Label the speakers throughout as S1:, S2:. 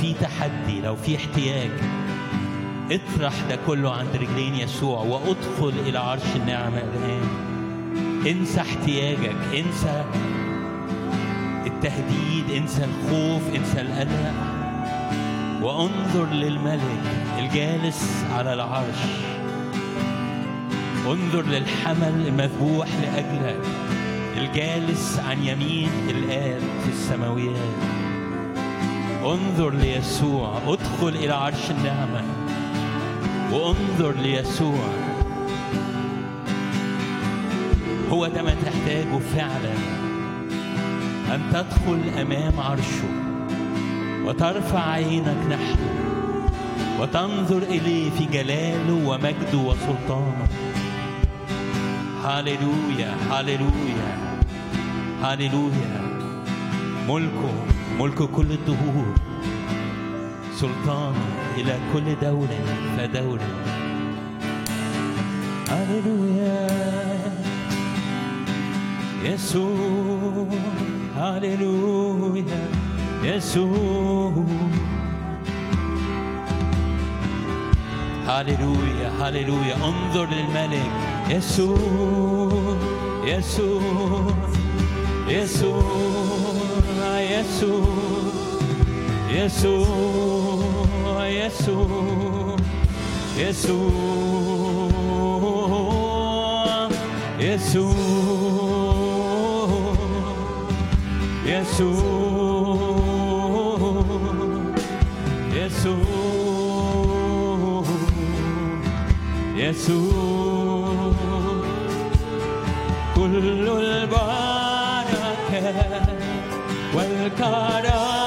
S1: في تحدي لو في احتياج اطرح ده كله عند رجلين يسوع وادخل إلى عرش النعمة الآن. انسى احتياجك انسى التهديد انسى الخوف انسى القلق. وانظر للملك الجالس على العرش. انظر للحمل المذبوح لأجلك الجالس عن يمين الآب في السماويات. انظر ليسوع ادخل إلى عرش النعمة. وانظر ليسوع. هو ده ما تحتاجه فعلا. أن تدخل أمام عرشه. وترفع عينك نحوه وتنظر إليه في جلاله ومجده وسلطانه. هاليلويا هاليلويا هاليلويا ملكه. ملك كل الدهور. سلطانه إلى كل دولة فدولة هاليلويا يسوع هاليلويا يسوع. هاليلويا هاليلويا انظر للملك. يسوع يسوع يسوع. يسوع يسوع يسوع يسوع يسوع يسوع يسوع يسوع كل Well, cut.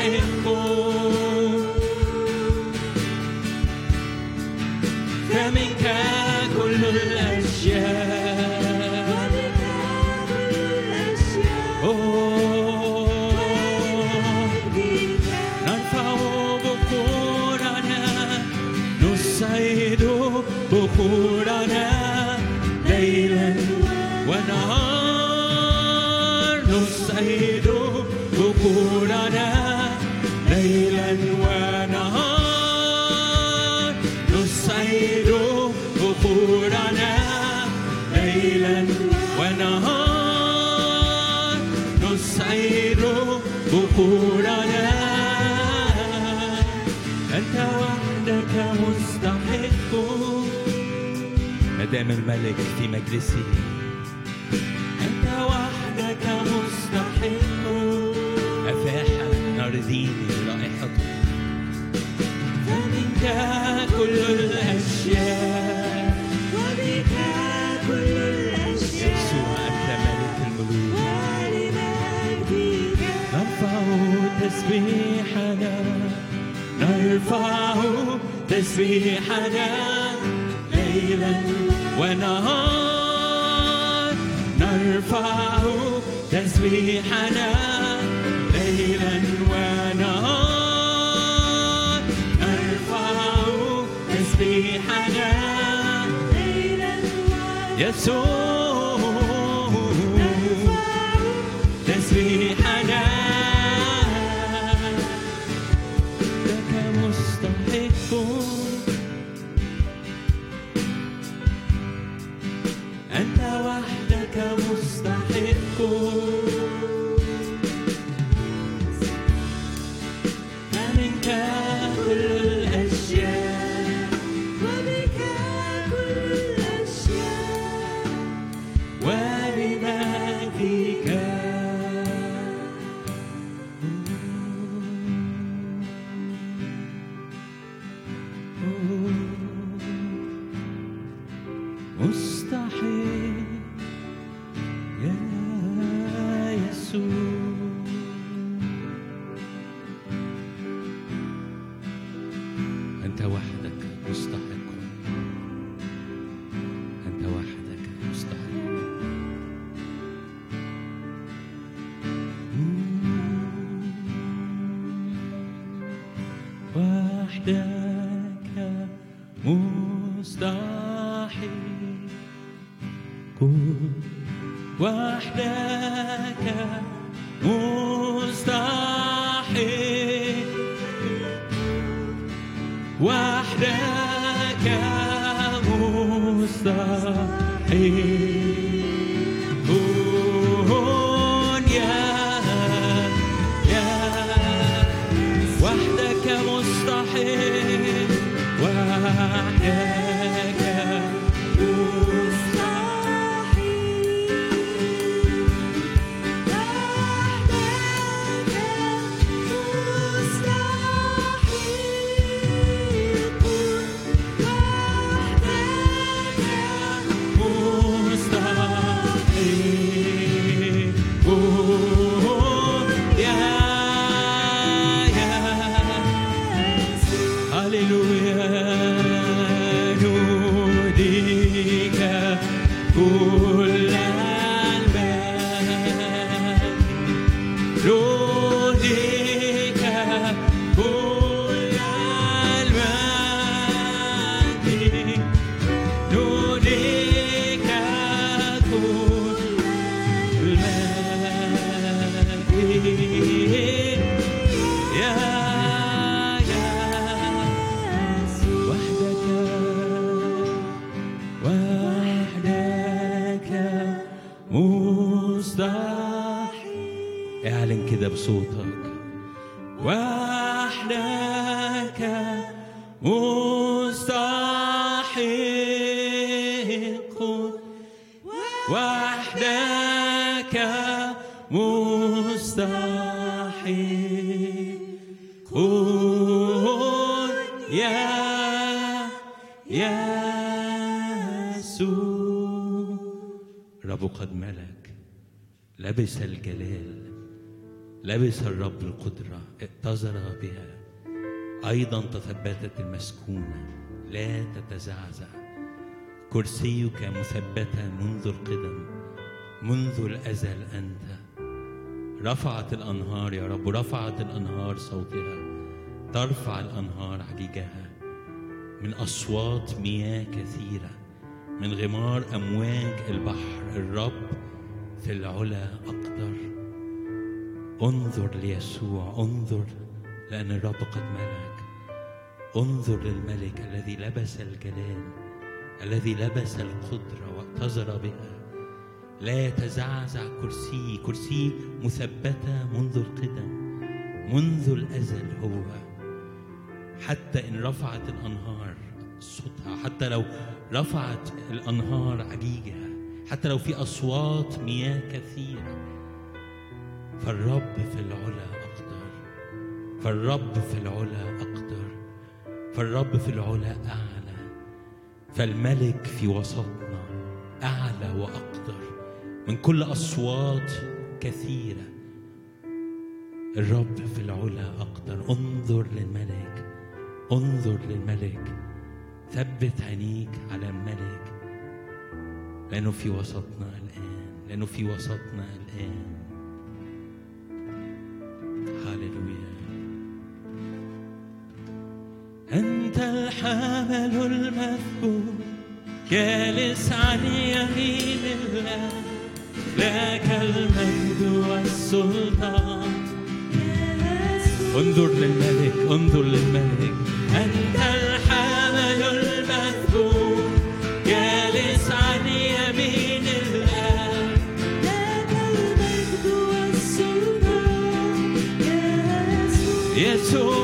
S1: pain. قدام الملك في مجلسه أنت وحدك مستحق أفاح نار ديني رائحته فمنك كل الأشياء.
S2: وبك كل الأشياء.
S1: يسوع أنت ملك الملوك.
S2: ولمجدك.
S1: نرفع تسبيحنا. نرفع تسبيحنا. ونهار نرفع تسبيحنا ليلا ونهار نرفع تسبيحنا
S2: ليلا
S1: ونهار يسوع تسبيحنا لبس الجلال لبس الرب القدرة ائتزر بها. أيضا تثبتت المسكونة لا تتزعزع. كرسيك مثبتا منذ القدم منذ الأزل أنت. رفعت الأنهار يا رب رفعت الأنهار صوتها ترفع الأنهار عجيجها. من أصوات مياه كثيرة من غمار أمواج البحر الرب في العلا أقدر. انظر ليسوع انظر لأن الرب قد ملك. انظر للملك الذي لبس الجلال الذي لبس القدرة واتزر بها. لا يتزعزع كرسي كرسي مثبتة منذ القدم منذ الأزل هو. حتى إن رفعت الأنهار صوتها حتى لو رفعت الأنهار عجيجها حتى لو في أصوات مياه كثيرة. فالرب في العلا أقدر. فالرب في العلا أقدر. فالرب في العلا أعلى. فالملك في وسطنا أعلى وأقدر. من كل أصوات كثيرة. الرب في العلا أقدر. انظر للملك. انظر للملك. ثبت عينيك على الملك. لأنه في وسطنا الآن لأنه في وسطنا الآن. هاليلويا أنت الحمل المثبوت جالس عن يمين الله لك المجد والسلطان. انظر للملك انظر للملك. أنت so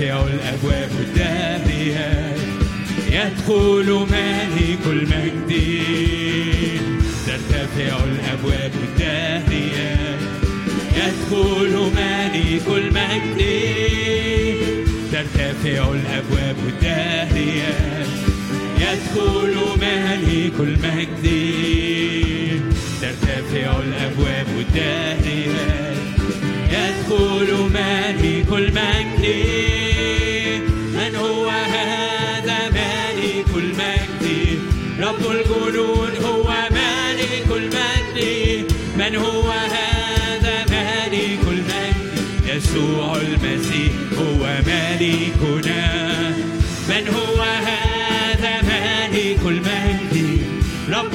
S1: تفتح الأبواب الدامية يدخل ملك المجد ترتفع الأبواب الدامية يدخل ملك المجد ترتفع الأبواب الدامية يدخل ملك المجد ترتفع الأبواب الدامية يدخل ملك المجد يقولون هو مالك المجد. من هو هذا مالك المجد؟ يسوع المسيح هو مالكنا. من هو هذا مالك المجد؟ رب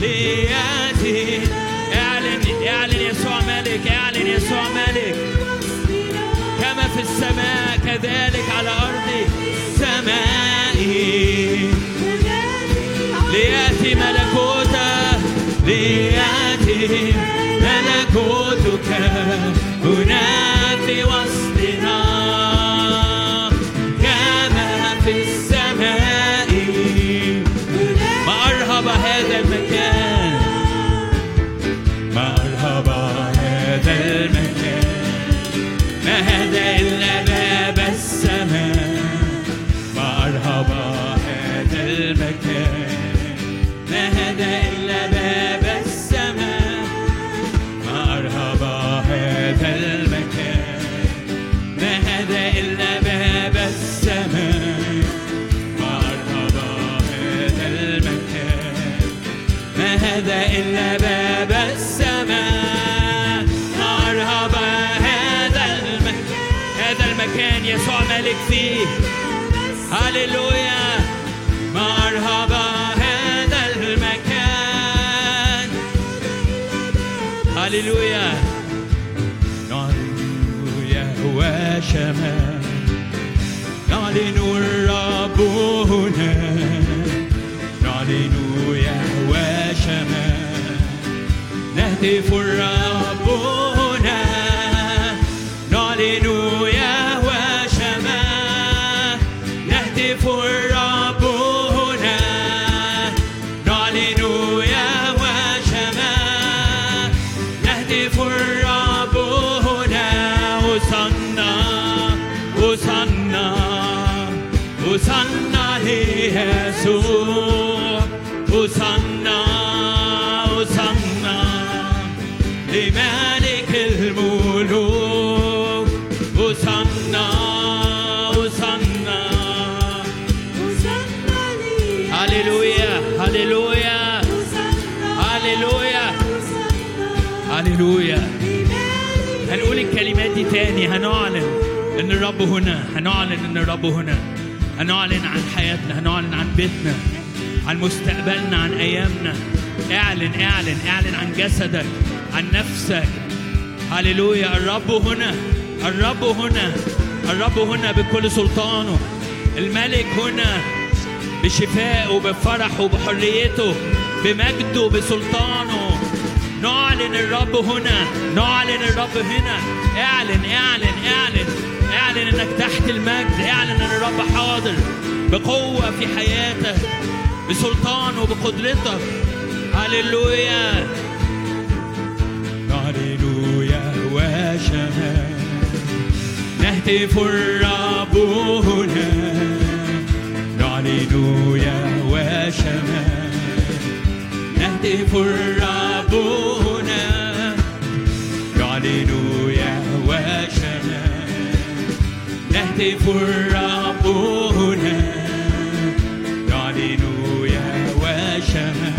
S1: لياتي. اعلن اعلن يسوع ملك اعلن يسوع ملك. كما في السماء كذلك على أرض سمائي لياتي ملكوته لياتي ملكوتك. هنا في وسطنا ملك فيه هللويا أرهب هذا المكان هللويا نعلن يهوى شمال نعلن الرب هنا نعلن يهوى شمال نهتف الرب هنا الرب هنا هنعلن إن الرب هنا هنعلن عن حياتنا هنعلن عن بيتنا عن مستقبلنا عن أيامنا. اعلن اعلن اعلن عن جسدك عن نفسك. هللويا. الرب هنا الرب هنا الرب هنا بكل سلطانه. الملك هنا بشفائه بفرحه بحريته بمجده بسلطانه. نعلن الرب هنا نعلن الرب هنا. اعلن اعلن اعلن. انك تحت المجد. اعلن ان الرب حاضر بقوة في حياتك بسلطانه بقدرتك هللويا. هللويا وشمال نهتف الرب هنا. نعلن يهوى شمال نهتف الرب هنا نهتف الرب هنا نعلن يهوى شمال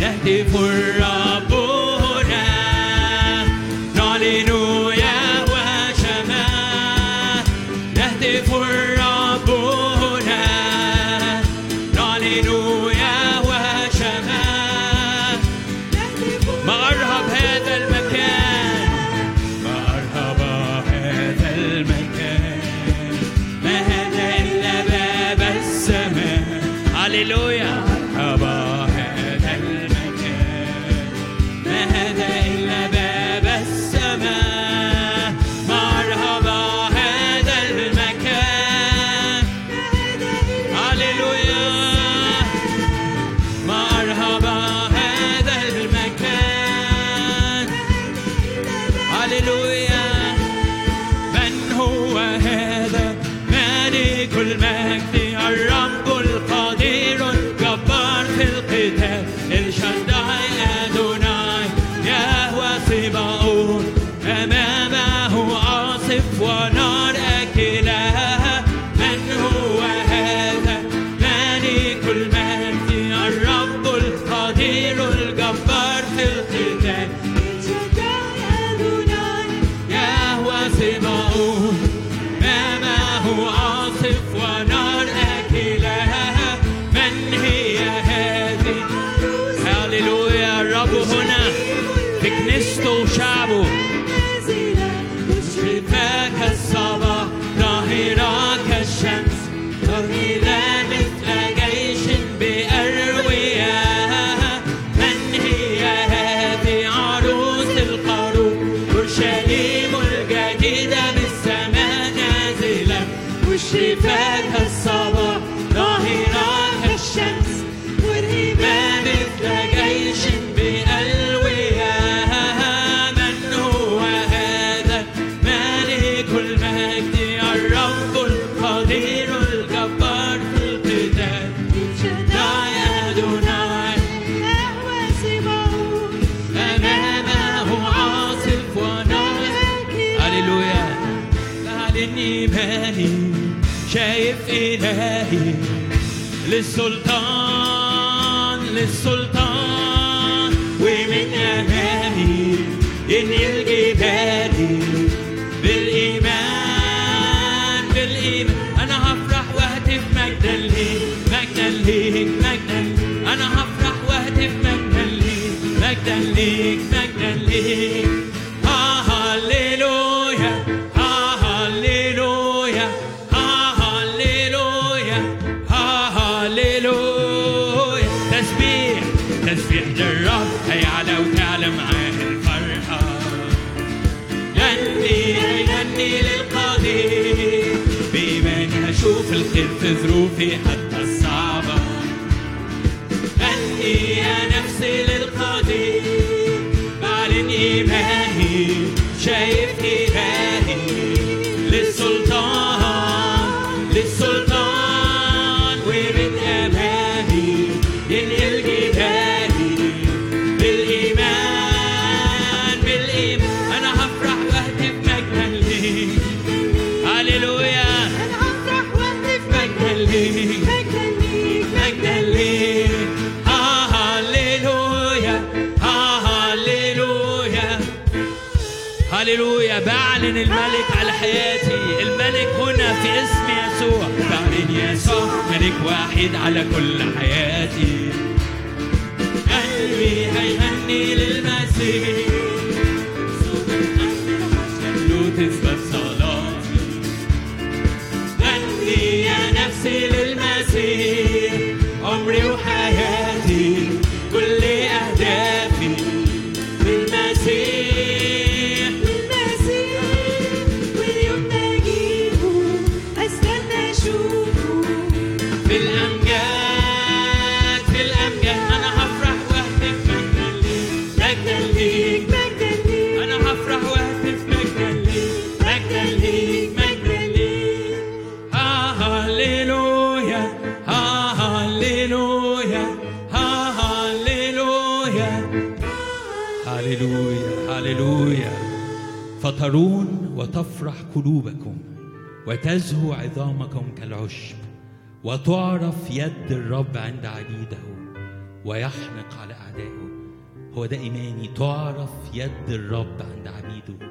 S1: نهتف الرب للسلطان للسلطان. ومن أمامي ينهي الجبال بالإيمان بالإيمان. أنا هفرح وأهتف مجدا ليك مجدا ليك مجدا أنا هفرح وأهتف مجدا ليك مجدا ليك مجدا ظروفي حتى الصعبة. يا نفسي للقدير بعلن إيماني شايف إلهي بعلن الملك على حياتي. الملك هنا في اسم يسوع. بعلن يسوع ملك واحد على كل حياتي. قلبي هيغني للمسيح. فترون وتفرح قلوبكم وتزهو عظامكم كالعشب وتعرف يد الرب عند عبيده ويحنق على أعدائه. هو ده إيماني تعرف يد الرب عند عبيده.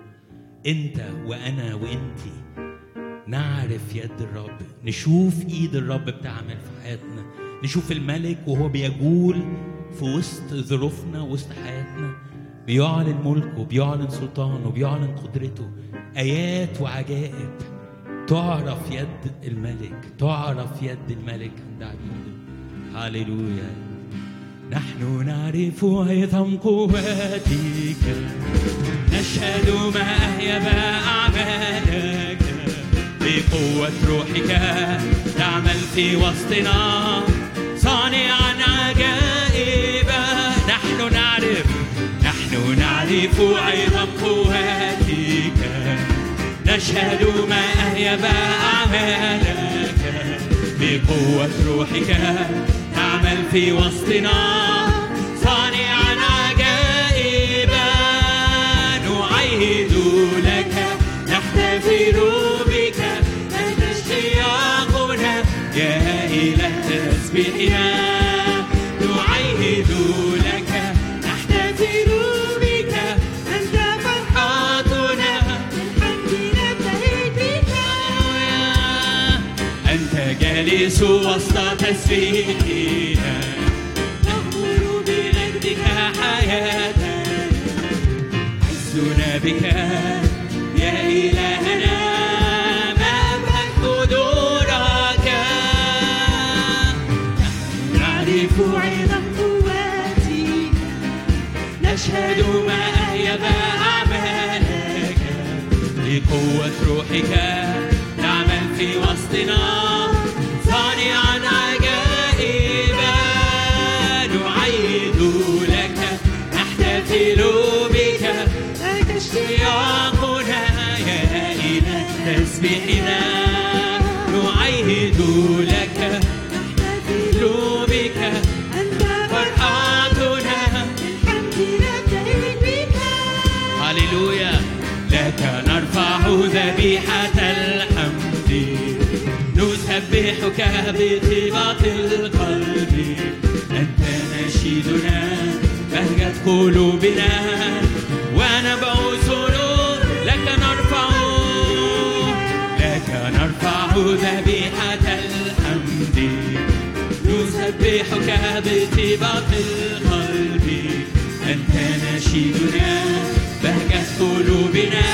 S1: أنت وأنا وأنتي نعرف يد الرب نشوف إيد الرب بتعمل في حياتنا نشوف الملك وهو بيجول في وسط ظروفنا وسط حياتنا. بيعلن ملكه بيعلن سلطانه بيعلن قدرته. آيات وعجائب. تعرف يد الملك تعرف يد الملك عند عبيده هللويا. نحن نعرف عظم قوتك. نشهد ما أهيب أعمالك. بقوة روحك تعمل في وسطنا. صانعا عجائبا نعرف عظم قوتك نشهد ما أهيب أعمالك. بقوة روحك تعمل في وسطنا. صانعا عجائبا نعيد لك. نحتفل بك. أنت اشتياقنا. يا إله تسبيحنا. جالس وسط تسبيحنا نخبر بمجدك حياتنا عزنا بك يا إلهنا. ما أبهى قدورك نعرف
S2: عظم قوتك
S1: نشهد ما أهيب أعمالك. لقوة روحك تعمل في وسطنا. ذبيحة الحمد. نسبحك بطيبة القلب. أنت نشيدنا بهجة قلوبنا. ونبع سرور لك نرفع. لك نرفع ذبيحة الحمد. نسبحك بطيبة القلب. أنت نشيدنا بهجة قلوبنا.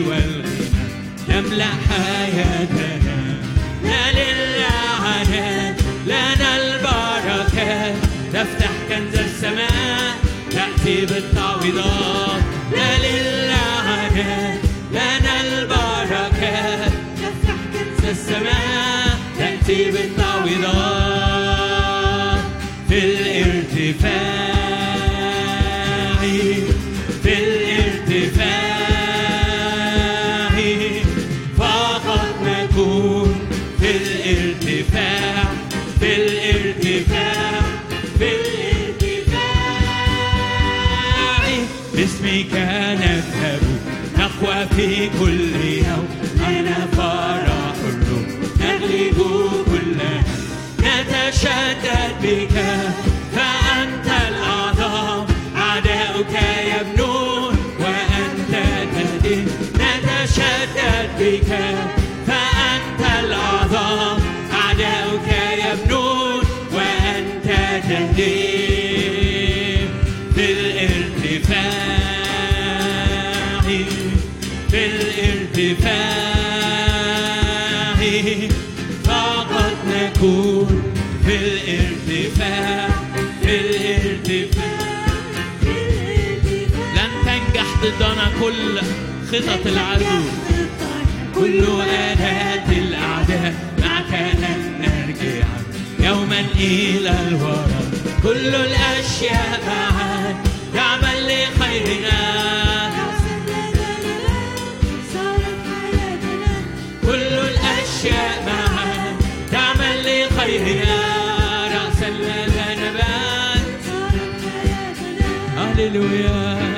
S1: والغنى تملأ حياتنا. لا للعنات لنا البركات تفتح كنز السماء تأتي بالتعويضات لا للعنات لنا البركات
S2: تفتح كنز
S1: السماء تأتي بالتعويضات في الارتفاع في كل يوم. أنا فرح الروح نغلب كل نتشدد بك. فأنت الأعظم. أعداؤك يبنون. وأنت تهدي. نتشدد بك. فأنت الأعظم. أعداؤك يبنون. وأنت تهدي. في كل خطط العدو. كل آلات الأعداء معك لن نرجع يوما إلى الوراء كل الأشياء معا. تعمل لخيرنا. كل الأشياء معا. تعمل لخيرنا. رأسا لنا نبات. هللويا.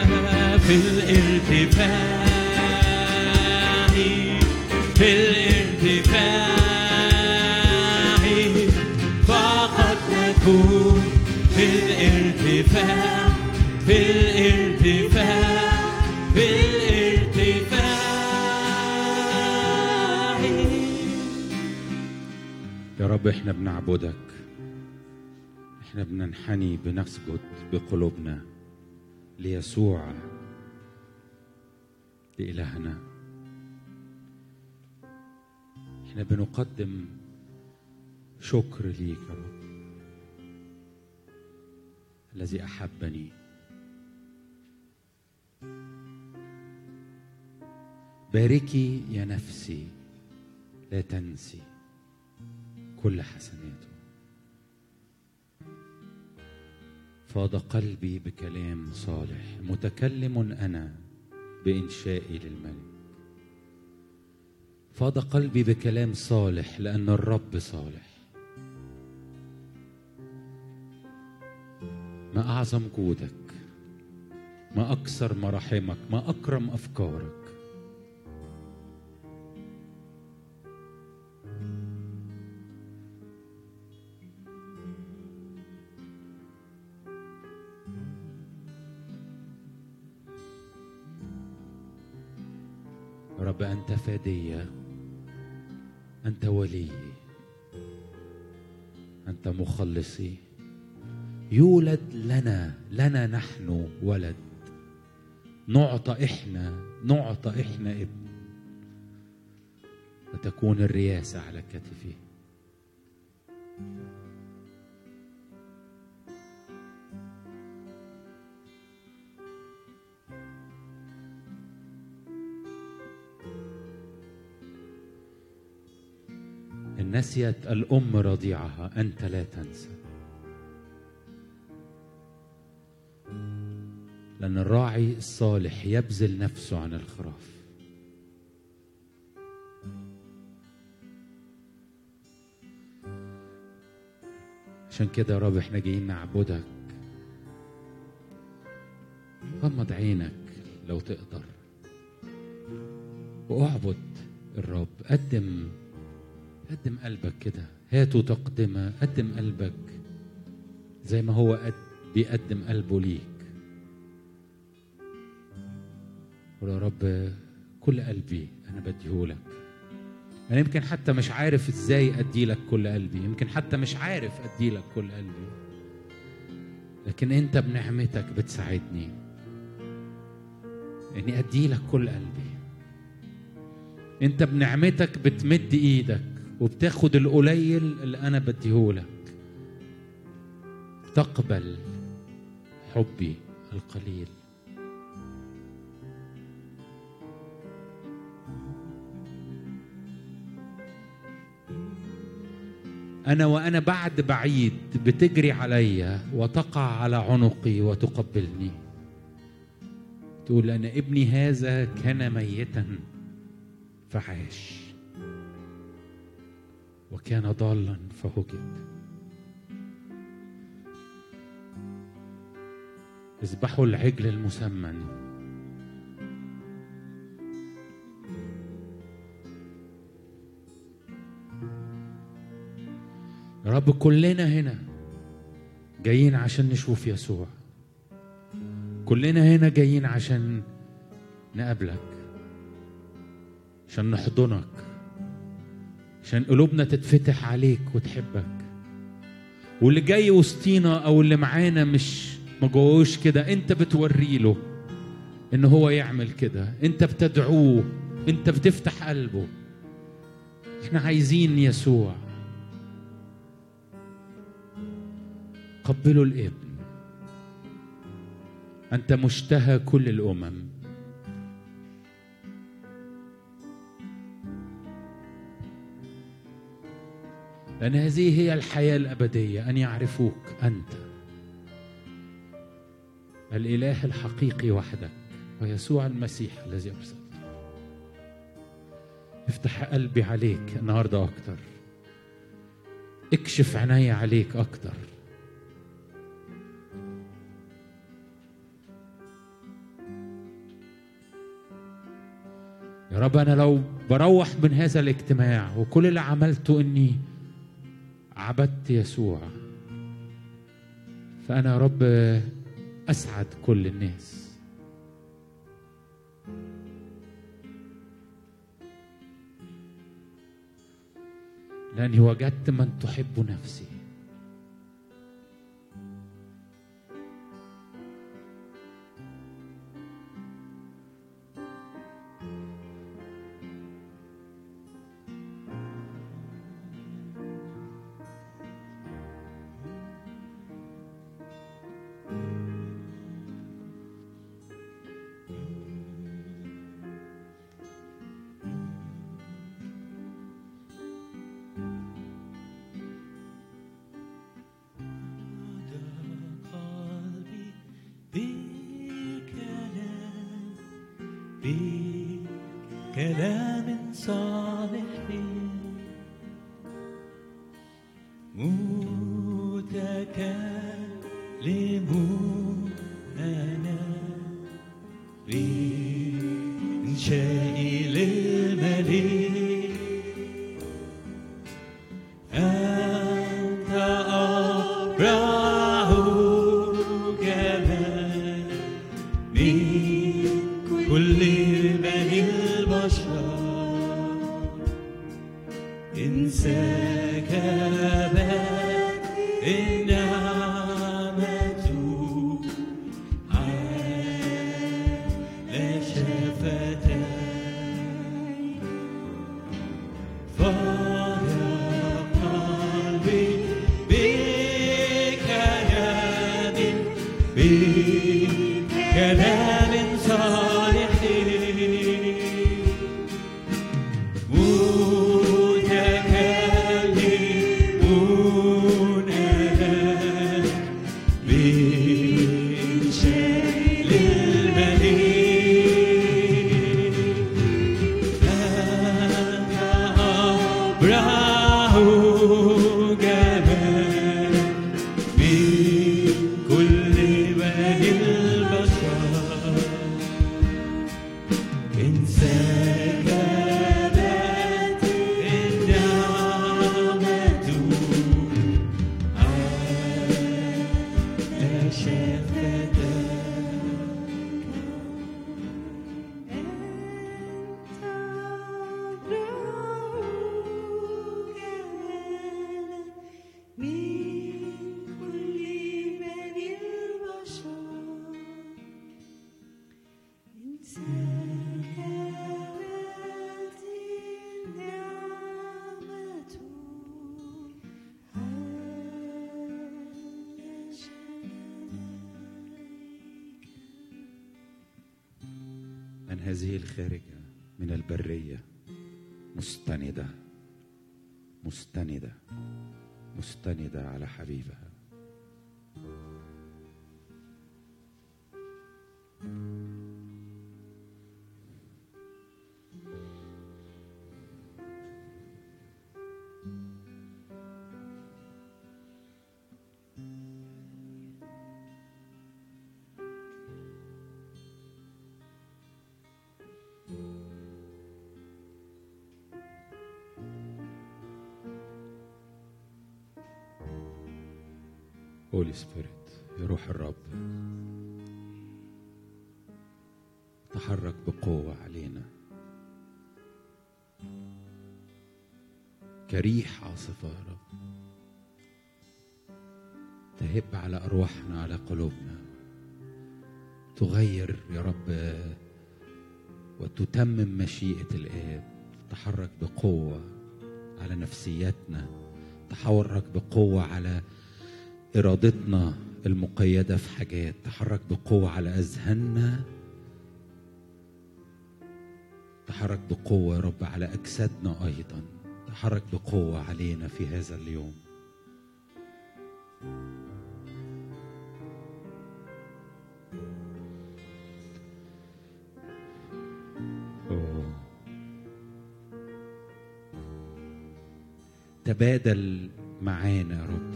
S1: في الارتفاع في الارتفاع فقط نكون في الارتفاع في الارتفاع في الارتفاع
S3: يا رب إحنا بنعبدك. إحنا بننحني بنسجد بقلوبنا ليسوع. لإلهنا إحنا بنقدم شكر ليك يا رب. الذي أحبني. باركي يا نفسي لا تنسي كل حسناته. فاض قلبي بكلام صالح متكلم أنا. بإنشائي للملك. فاض قلبي بكلام صالح لأن الرب صالح. ما أعظم جودك ما أكثر مراحمك ما أكرم أفكارك رب أنت فدية أنت ولي أنت مخلصي يولد لنا لنا نحن ولد. نعطى إحنا نعطى إحنا ابن. وتكون الرياسة على كتفه. نسيت الأم رضيعها أنت لا تنسى. لأن الراعي الصالح يبذل نفسه عن الخراف. عشان كده يا رب إحنا جايين نعبدك. غمض عينك لو تقدر. وأعبد الرب. قدم قدم قلبك كده. هاتوا تقدمة قدم قلبك زي ما هو قد بيقدم قلبه ليك. قول يا رب كل قلبي أنا بديهولك. أنا يمكن حتى مش عارف إزاي ادي لك كل قلبي. يمكن حتى مش عارف ادي لك كل قلبي. لكن أنت بنعمتك بتساعدني إني ادي لك كل قلبي. أنت بنعمتك بتمد إيدك. وبتاخد القليل اللي أنا بديهولك. تقبل حبي القليل. أنا وأنا بعد بعيد بتجري عليا وتقع على عنقي وتقبلني. تقول أنا ابني هذا كان ميتا فعاش. وكان ضالا فوجد. اذبحوا العجل المسمن. يا رب كلنا هنا جايين عشان نشوف يسوع. كلنا هنا جايين عشان نقابلك عشان نحضنك. عشان قلوبنا تتفتح عليك وتحبك. واللي جاي وسطينا أو اللي معانا مش ما جواهوش كده أنت بتوري له إن هو يعمل كده. أنت بتدعوه أنت بتفتح قلبه. إحنا عايزين يسوع. قبلوا الابن. أنت مشتهى كل الأمم. لأن هذه هي الحياة الأبدية أن يعرفوك أنت. الإله الحقيقي وحدك ويسوع المسيح الذي ارسلته افتح قلبي عليك النهارده أكتر. اكشف عيني عليك أكتر. يا رب أنا لو بروح من هذا الاجتماع وكل اللي عملته إني عبدت يسوع فأنا يا رب أسعد كل الناس. لأني وجدت من تحب نفسي. Holy Spirit يا روح الرب. تحرك بقوة علينا. كريح عاصفة يا رب. تهب على أرواحنا على قلوبنا. تغير يا رب وتتمم مشيئة الآب. تحرك بقوة على نفسيتنا تحرك بقوة على إرادتنا المقيدة في حاجات تحرك بقوة على أذهاننا. تحرك بقوة يا رب على أجسادنا أيضا. تحرك بقوة علينا في هذا اليوم. تبادل معانا يا رب.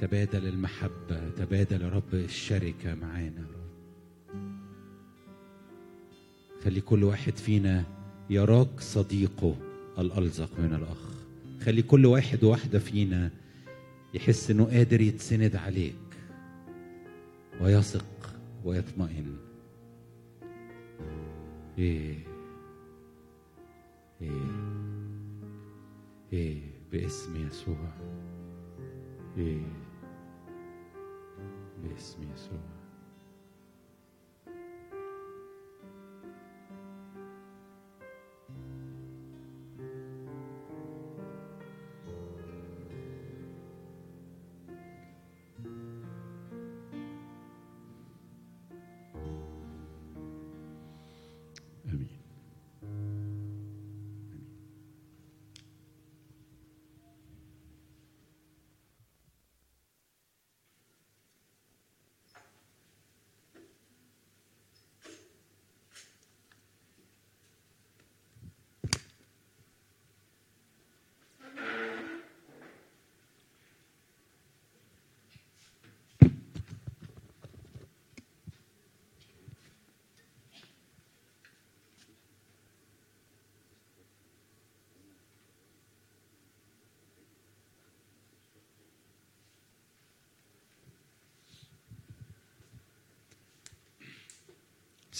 S3: تبادل المحبة تبادل يا رب الشركة معانا. خلي كل واحد فينا يراك صديقه الألزق من الأخ. خلي كل واحد وواحدة فينا يحس إنه قادر يتسند عليك ويثق ويطمئن. إيه إيه إيه باسم يسوع. إيه. باسم يسوع امين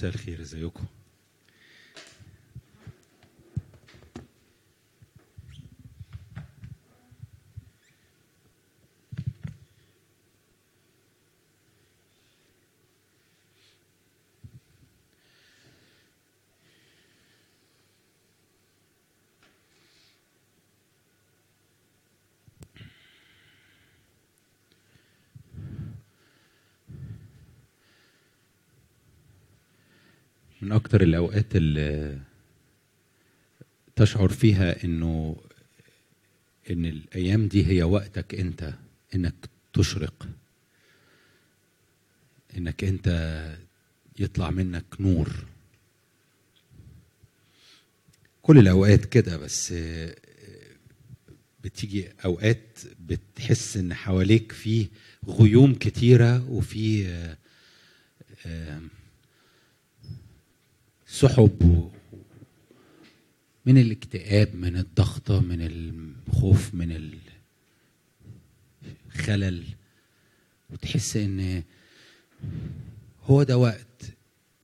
S3: مساء الخير إزيكم من أكتر الأوقات اللي تشعر فيها إنه إن الأيام دي هي وقتك أنت إنك تشرق. إنك أنت يطلع منك نور. كل الأوقات كده بس بتيجي أوقات بتحس إن حواليك في غيوم كتيرة وفي آه، آه، سحب من الاكتئاب من الضغطة من الخوف من الخلل. وتحس إن هو ده وقت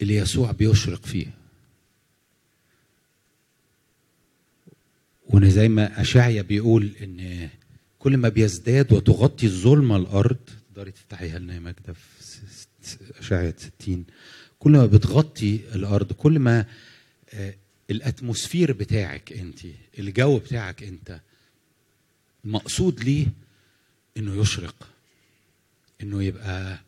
S3: اللي يسوع بيشرق فيه. وأنا زي ما أشعيا بيقول إن كل ما بيزداد وتغطي الظلمة الأرض تقدري تفتحيها لنا يا س- أشعيا 60 كل ما بتغطي الأرض. كل ما آه، الأتموسفير بتاعك أنت الجو بتاعك أنت مقصود ليه؟ إنه يشرق إنه يبقى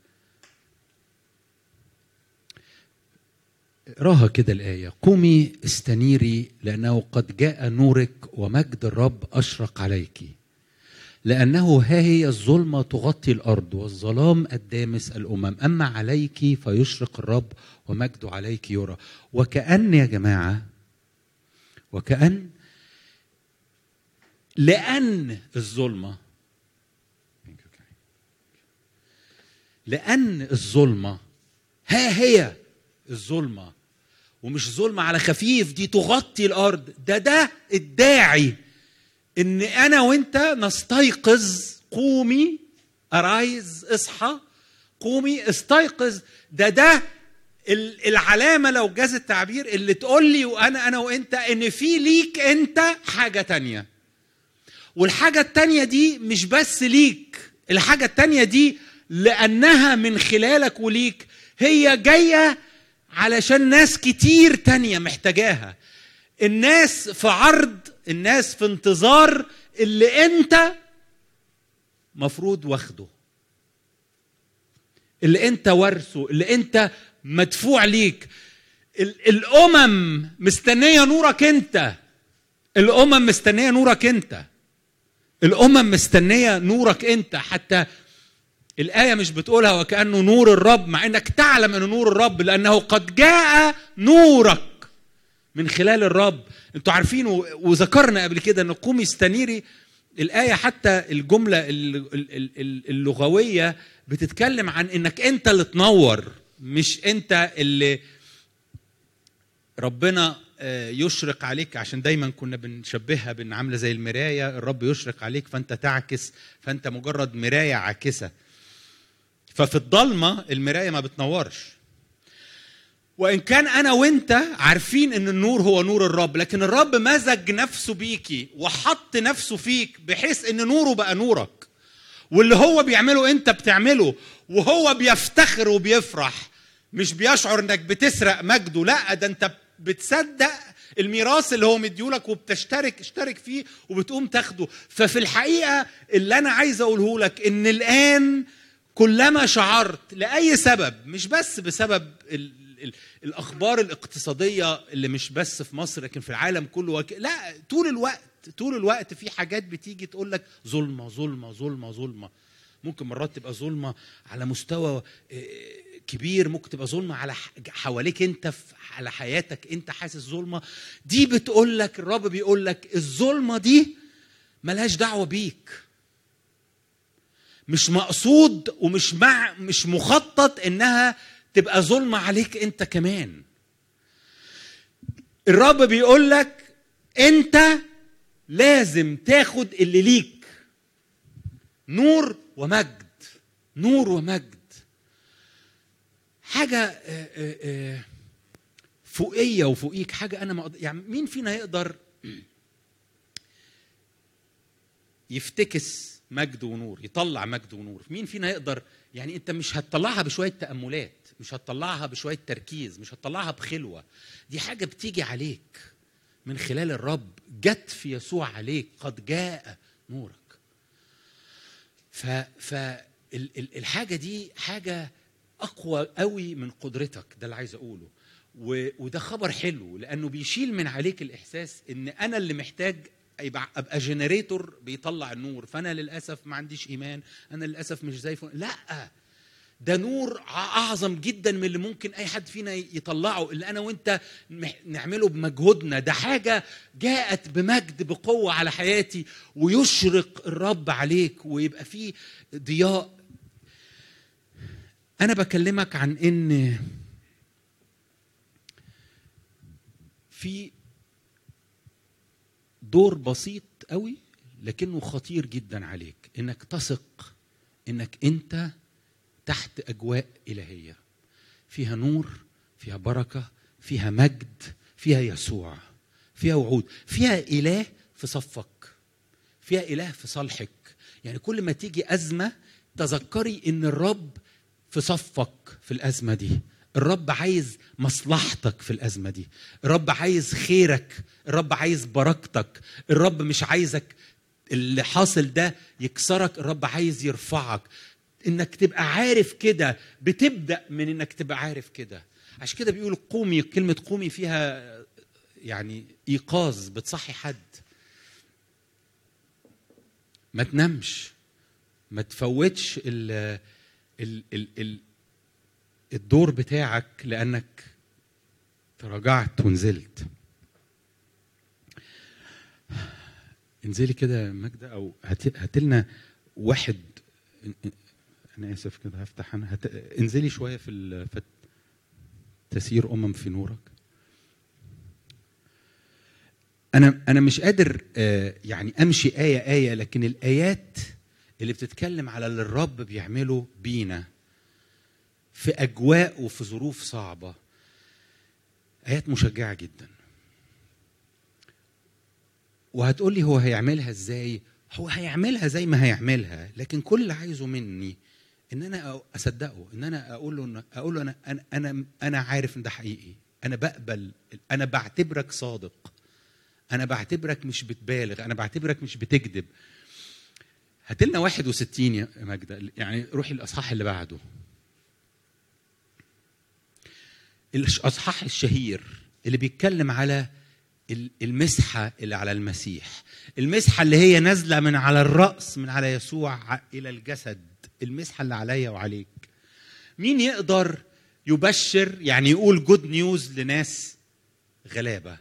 S3: اقراها كده الآية. قومي استنيري لأنه قد جاء نورك ومجد الرب أشرق عليك. لأنه ها هي الظلمة تغطي الأرض والظلام الدامس الأمم. أما عليك فيشرق الرب ومجده عليك يرى. وكأن يا جماعة وكأن لأن الظلمة لأن الظلمة ها هي الظلمة. ومش ظلمة على خفيف دي تغطي الأرض. ده ده الداعي. إن أنا وأنت نستيقظ قومي أرايز إصحى قومي استيقظ. ده ده ال- العلامة لو جاز التعبير اللي تقول لي وأنا أنا وأنت إن في ليك أنت حاجة تانية. والحاجة التانية دي مش بس ليك الحاجة التانية دي لأنها من خلالك وليك هي جاية علشان ناس كتير تانية محتاجاها. الناس في عرض الناس في انتظار اللي انت مفروض واخده. اللي انت ورثه اللي انت مدفوع ليك. ال- الأمم مستنية نورك انت. الأمم مستنية نورك انت. الأمم مستنية نورك انت. حتى الآية مش بتقولها وكأنه نور الرب مع إنك تعلم أنه نور الرب لأنه قد جاء نورك من خلال الرب. أنتوا عارفين وذكرنا قبل كده أن قومي استنيري الآية حتى الجملة ال- ال- ال- ال- اللغوية بتتكلم عن إنك أنت اللي تنور مش أنت اللي ربنا آه، يشرق عليك. عشان دايما كنا بنشبهها بإن عاملة زي المراية الرب يشرق عليك فأنت تعكس فأنت مجرد مراية عاكسة. ففي الضلمة المراية ما بتنورش. وإن كان أنا وإنت عارفين إن النور هو نور الرب لكن الرب مزج نفسه بيكي وحط نفسه فيك بحيث إن نوره بقى نورك. واللي هو بيعمله إنت بتعمله وهو بيفتخر وبيفرح. مش بيشعر إنك بتسرق مجده لأ ده إنت بتصدق الميراث اللي هو مديولك وبتشترك اشترك فيه وبتقوم تاخده. ففي الحقيقة اللي أنا عايز أقوله لك إن الآن كلما شعرت لأي سبب مش بس بسبب ال ال الأخبار الاقتصادية اللي مش بس في مصر لكن في العالم كله وك... لا طول الوقت طول الوقت في حاجات بتيجي تقول لك ظلمة ظلمة ظلمة ظلمة. ممكن مرات تبقى ظلمة على مستوى آه، كبير ممكن تبقى ظلمة على حواليك انت على حياتك انت حاسس ظلمة. دي بتقول لك الرب بيقول لك الظلمة دي ملهاش دعوة بيك. مش مقصود ومش مع مش مخطط إنها تبقى ظلمه عليك انت كمان. الرب بيقول لك انت لازم تاخد اللي ليك. نور ومجد نور ومجد. حاجة آه، آه، آه، فوقية وفوقيك حاجة أنا ما يعني مين فينا يقدر يفتكس مجد ونور يطلع مجد ونور؟ مين فينا يقدر يعني أنت مش هتطلعها بشوية تأملات؟ مش هتطلعها بشوية تركيز مش هتطلعها بخلوة. دي حاجة بتيجي عليك من خلال الرب. جت في يسوع عليك قد جاء نورك. ف ف ال- ال- الحاجة دي حاجة أقوى قوي من قدرتك ده اللي عايز أقوله. وده خبر حلو لأنه بيشيل من عليك الإحساس إن أنا اللي محتاج أبقى جنريتور بيطلع النور. فأنا للأسف ما عنديش إيمان أنا للأسف مش زي فلان لا. ده نور أعظم جدا من اللي ممكن أي حد فينا يطلعه اللي أنا وأنت نعمله بمجهودنا. ده حاجة جاءت بمجد بقوة على حياتي ويشرق الرب عليك ويبقى فيه ضياء. أنا بكلمك عن إن في دور بسيط قوي لكنه خطير جدا عليك. إنك تثق إنك أنت تحت أجواء إلهية. فيها نور فيها بركة فيها مجد فيها يسوع فيها وعود فيها إله في صفك فيها إله في صالحك يعني كل ما تيجي أزمة تذكري إن الرب في صفك في الأزمة دي. الرب عايز مصلحتك في الأزمة دي. الرب عايز خيرك. الرب عايز بركتك. الرب مش عايزك اللي حاصل ده يكسرك. الرب عايز يرفعك. إنك تبقى عارف كده بتبدأ من إنك تبقى عارف كده. عشان كده بيقول قومي كلمة قومي فيها يعني إيقاظ بتصحي حد. ما تنامش. ما تفوتش ال ال ال ال الدور بتاعك لأنك تراجعت ونزلت. انزلي كده ماجدة أو هات هات لنا واحد أنا آسف كده هفتح أنا. هت... انزلي شوية في ال... في تسير أمم في نورك. أنا أنا مش قادر آه، يعني أمشي آية آية لكن الآيات اللي بتتكلم على اللي الرب بيعمله بينا في أجواء وفي ظروف صعبة آيات مشجعة جدا. وهتقول لي هو هيعملها إزاي؟ هو هيعملها زي ما هيعملها لكن كل اللي عايزه مني إن أنا أصدقه إن أنا أقول له أقول له أنا أنا أنا, عارف إن ده حقيقي. أنا بقبل أنا بعتبرك صادق. أنا بعتبرك مش بتبالغ. أنا بعتبرك مش بتكذب. هات لنا 61 يا ماجدة. يعني روحي الأصحاح اللي بعده. الأصحاح الشهير اللي بيتكلم على ال- المسحة اللي على المسيح. المسحة اللي هي نازلة من على الرأس من على يسوع إلى الجسد. المسحة اللي عليا وعليك. مين يقدر يبشر يعني يقول جود نيوز لناس غلابة؟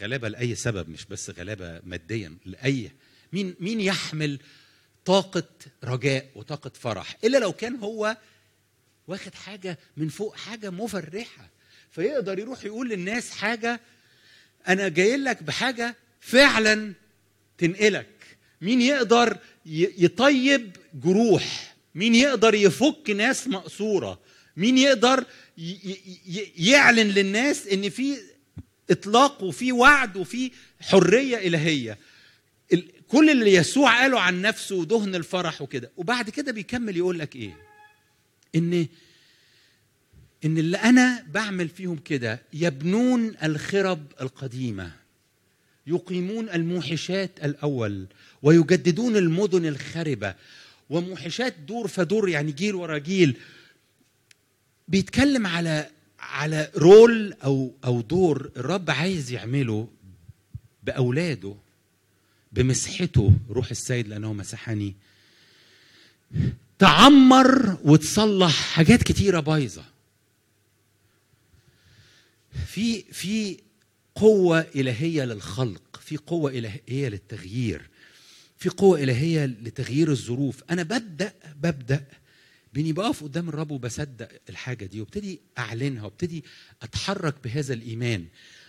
S3: غلابة لأي سبب مش بس غلابة ماديا لأي. مين مين يحمل طاقة رجاء وطاقة فرح؟ إلا لو كان هو واخد حاجة من فوق حاجة مفرحة. فيقدر يروح يقول للناس حاجة أنا جاي لك بحاجة فعلا تنقلك. مين يقدر يطيب جروح؟ مين يقدر يفك ناس مقصورة؟ مين يقدر يعلن للناس إن في إطلاق وفي وعد وفي حرية إلهية؟ ال- كل اللي يسوع قاله عن نفسه دهن الفرح وكده وبعد كده بيكمل يقول لك إيه؟ ان إن اللي أنا بعمل فيهم كده يبنون الخرب القديمة يقيمون الموحشات الأول ويجددون المدن الخربه وموحشات دور فدور يعني جيل ورا جيل بيتكلم على على رول أو أو دور الرب عايز يعمله بأولاده بمسحته. روح السيد لأنه مسحني. تعمر وتصلح حاجات كتيرة بايظة. في في قوة إلهية للخلق، في قوة إلهية للتغيير، في قوة إلهية لتغيير الظروف، أنا ببدأ ببدأ بإني بقف قدام الرب وبصدق الحاجة دي وابتدي أعلنها وابتدي أتحرك بهذا الإيمان.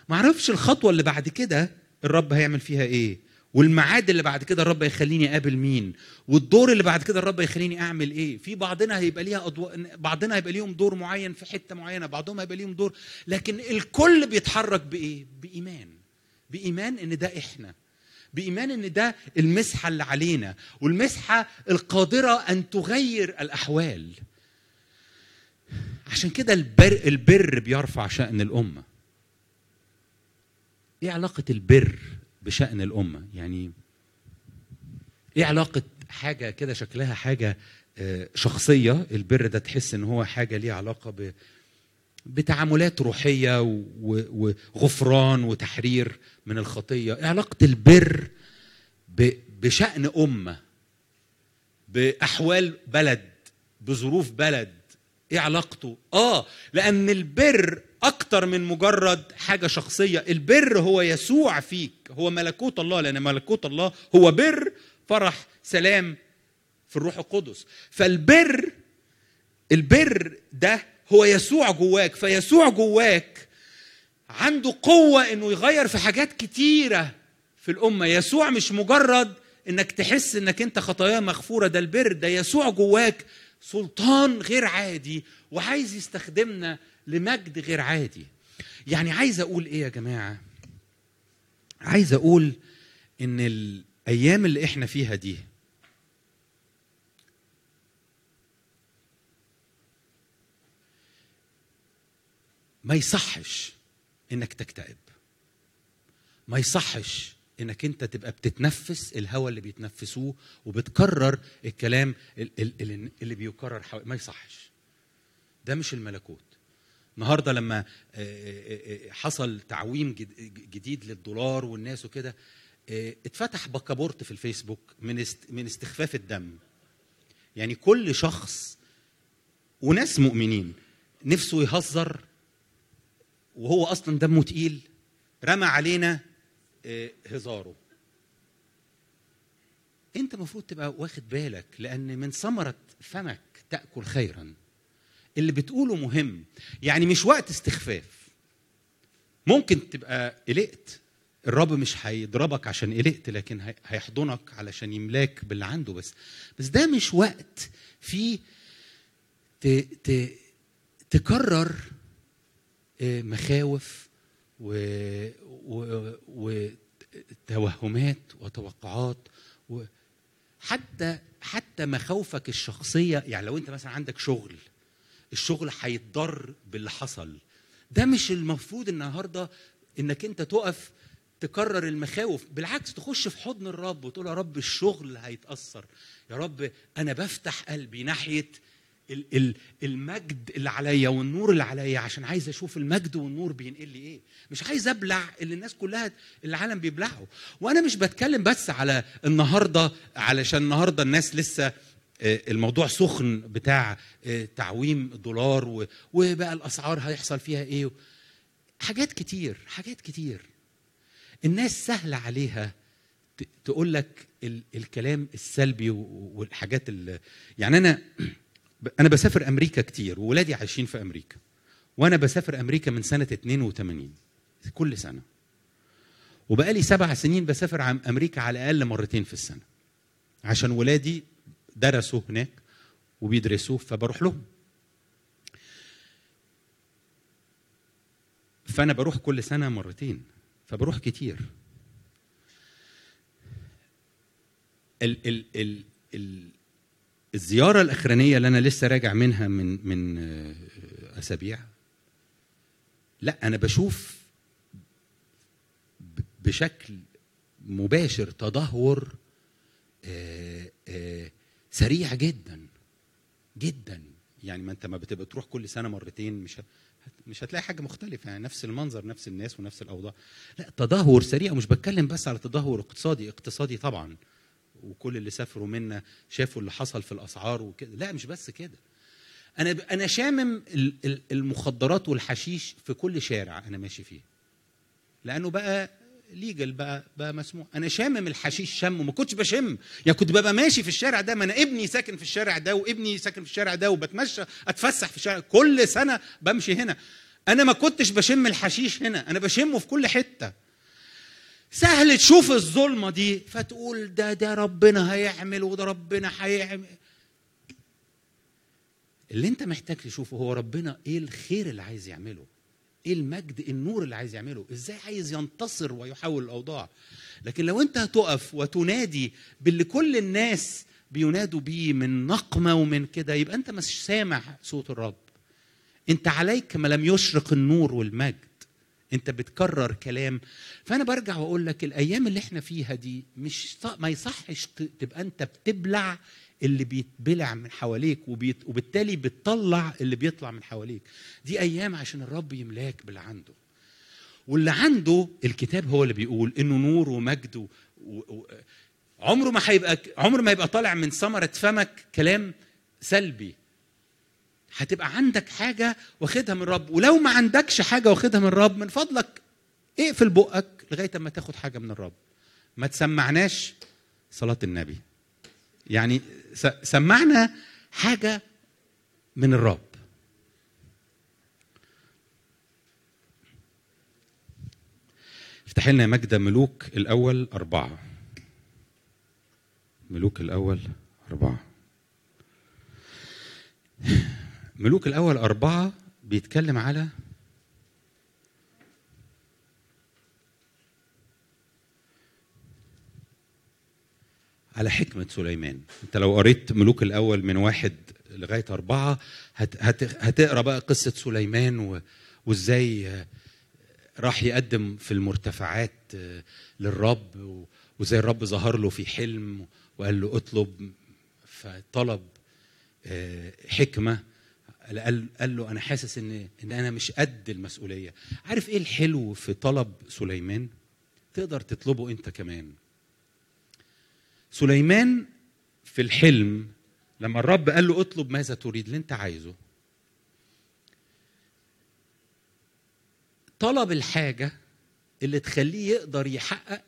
S3: ما أعرفش الخطوة اللي بعد كده الرب هيعمل فيها إيه، والميعاد اللي بعد كده الرب يخليني أقابل مين والدور اللي بعد كده الرب يخليني أعمل إيه. في بعضنا هيبقى ليها أضواء بعضنا هيبقى ليهم دور معين في حتة معينة بعضهم هيبقى ليهم دور لكن الكل بيتحرك بإيه؟ بإيمان. بإيمان إن ده إحنا. بإيمان إن ده المسحة اللي علينا والمسحة القادرة أن تغير الأحوال عشان كده البر البر بيرفع شأن الأمة. إيه علاقة البر بشأن الأمة؟ يعني إيه علاقة حاجة كده شكلها حاجة آه، شخصية البر ده تحس إن هو حاجة ليها علاقة بتعاملات و- وغفران وتحرير من الخطية. إيه علاقة البر ب- بشأن أمة بأحوال بلد بظروف بلد. إيه علاقته؟ آه لأن البر أكتر من مجرد حاجة شخصية. البر هو يسوع فيك هو ملكوت الله لأن ملكوت الله هو بر فرح سلام في الروح القدس. فالبر البر ده هو يسوع جواك فيسوع جواك عنده قوة إنه يغير في حاجات كتيرة في الأمة. يسوع مش مجرد إنك تحس إنك أنت خطاياه مغفورة ده البر ده يسوع جواك سلطان غير عادي وعايز يستخدمنا لمجد غير عادي. يعني عايز أقول إيه يا جماعة؟ عايز أقول إن الأيام اللي إحنا فيها دي ما يصحش إنك تكتئب. ما يصحش إنك أنت تبقى بتتنفس الهواء اللي بيتنفسوه وبتكرر الكلام ال- ال- اللي, بيكرر حوالي. ما يصحش. ده مش الملكوت. النهارده لما آه، آه، آه، حصل تعويم جد- جديد للدولار والناس وكده اتفتح بكابورت في الفيسبوك من من استخفاف الدم. يعني كل شخص وناس مؤمنين نفسه يهزر وهو أصلا دمه تقيل رمى علينا آه، هزاره. أنت المفروض تبقى واخد بالك لأن من ثمرة فمك تأكل خيرا. اللي بتقوله مهم يعني مش وقت استخفاف. ممكن تبقى قلقت الرب مش هيضربك عشان قلقت لكن هي- هيحضنك علشان يملاك باللي عنده بس. بس ده مش وقت فيه. تكرر مخاوف. وتوهمات وتوقعات و... حتى حتى مخاوفك الشخصية يعني لو انت مثلا عندك شغل الشغل هيتضر باللي حصل ده مش المفروض النهارده إنك انت تقف تكرر المخاوف بالعكس تخش في حضن الرب وتقول يا رب الشغل هيتأثر يا رب أنا بفتح قلبي ناحية المجد اللي عليا والنور اللي عليا عشان عايز أشوف المجد والنور بينقل لي إيه. مش عايز أبلع اللي الناس كلها العالم بيبلعه. وأنا مش بتكلم بس على النهارده علشان النهارده الناس لسه آه، الموضوع سخن بتاع آه، تعويم الدولار وبقى الأسعار هيحصل فيها إيه. حاجات كتير حاجات كتير. الناس سهل عليها تقول لك ال- الكلام السلبي والحاجات ال- يعني أنا أنا بسافر أمريكا كتير وولادي عايشين في أمريكا وأنا بسافر أمريكا من سنة 82 كل سنة. وبقالي سبع سنين بسافر عم أمريكا على الأقل مرتين في السنة عشان ولادي درسوا هناك وبيدرسوا فبروح لهم. فأنا بروح كل سنة مرتين فبروح كتير. ال ال ال الزيارة الأخرانية اللي أنا لسه راجع منها من من آه، أسابيع لا أنا بشوف بشكل مباشر تدهور آه، آه، سريع جدا جدا. يعني ما أنت ما بتبقى تروح كل سنة مرتين مش مش هتلاقي حاجة مختلفة يعني نفس المنظر نفس الناس ونفس الأوضاع. لا تدهور سريع ومش بتكلم بس على تدهور اقتصادي اقتصادي طبعا. وكل اللي سافروا منا شافوا اللي حصل في الأسعار وكده. لا مش بس كده. أنا أنا شامم ال- ال- المخدرات والحشيش في كل شارع أنا ماشي فيه. لأنه بقى ليجل بقى بقى مسموح. أنا شامم الحشيش شم وما كنتش بشم. يعني كنت ببقى ماشي في الشارع ده ما أنا ابني ساكن في الشارع ده وابني ساكن في الشارع ده وبتمشى أتفسح في الشارع. كل سنة بمشي هنا. أنا ما كنتش بشم الحشيش هنا. أنا بشمه في كل حتة. سهل تشوف الظلمة دي فتقول ده ده ربنا هيعمل وده ربنا هيعمل. اللي انت محتاج تشوفه هو ربنا إيه الخير اللي عايز يعمله إيه المجد النور اللي عايز يعمله إزاي عايز ينتصر ويحول الأوضاع. لكن لو انت هتقف وتنادي باللي كل الناس بينادوا بيه من نقمة ومن كده يبقى انت مش سامع صوت الرب. انت عليك ما لم يشرق النور والمجد. انت بتكرر كلام. فأنا برجع وأقول لك الأيام اللي إحنا فيها دي مش ما يصحش تبقى انت بتبلع اللي بيتبلع من حواليك وبيت وبالتالي بتطلع اللي بيطلع من حواليك. دي أيام عشان الرب يملاك باللي عنده. واللي عنده الكتاب هو اللي بيقول إنه نور ومجد و... و... عمره ما هيبقى عمره ما يبقى طالع من ثمرة فمك كلام سلبي. هتبقى عندك حاجة واخدها من الرب ولو ما عندكش حاجة واخدها من الرب من فضلك اقفل بقك لغاية أما تاخد حاجة من الرب. ما تسمعناش صلاة النبي. يعني سمعنا حاجة من الرب. افتح لنا يا ملوك الأول أربعة. ملوك الأول أربعة. ملوك الأول أربعة بيتكلم على على حكمة سليمان. أنت لو قريت ملوك الأول من واحد لغاية أربعة هت هت هتقرأ بقى قصة سليمان و وإزاي آه، راح يقدم في المرتفعات للرب و- وزي الرب ظهر له في حلم وقال له اطلب فطلب آه، حكمة. قال له أنا حاسس ان إن أنا مش قد المسؤولية. عارف إيه الحلو في طلب سليمان؟ تقدر تطلبه أنت كمان. سليمان في الحلم لما الرب قال له اطلب ماذا تريد اللي أنت عايزه. طلب الحاجة اللي تخليه يقدر يحقق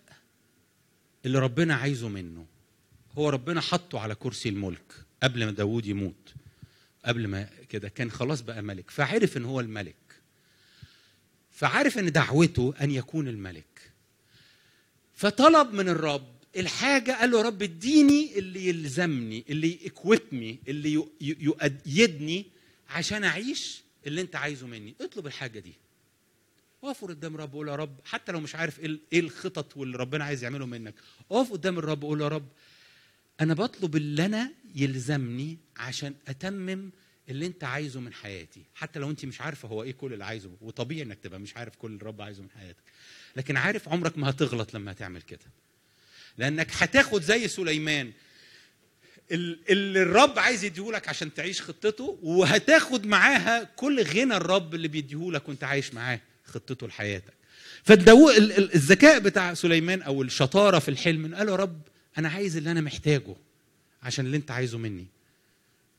S3: اللي ربنا عايزه منه. هو ربنا حطه على كرسي الملك قبل ما داوود يموت. قبل ما كده كان خلاص بقى ملك فعرف إن هو الملك. فعرف إن دعوته أن يكون الملك. فطلب من الرب الحاجة قال له يا رب اديني اللي يلزمني اللي يكوتني اللي يؤيدني عشان أعيش اللي أنت عايزه مني. اطلب الحاجة دي. اقف قدام الرب وقول يا رب حتى لو مش عارف ال- إيه الخطط واللي ربنا عايز يعمله منك اقف قدام الرب وقول يا رب أنا بطلب اللي أنا يلزمني عشان أتمم اللي أنت عايزه من حياتي. حتى لو أنت مش عارفة هو إيه كل اللي عايزه وطبيعي إنك تبقى مش عارف كل اللي الرب عايزه من حياتك. لكن عارف عمرك ما هتغلط لما هتعمل كده. لأنك هتاخد زي سليمان ال- اللي الرب عايز يديهولك عشان تعيش خطته وهتاخد معاها كل غنى الرب اللي بيديهولك وأنت عايش معاه خطته لحياتك. فالدو ال- ال- الذكاء بتاع سليمان أو الشطارة في الحلم قال يا رب أنا عايز اللي أنا محتاجه. عشان اللي انت عايزه مني.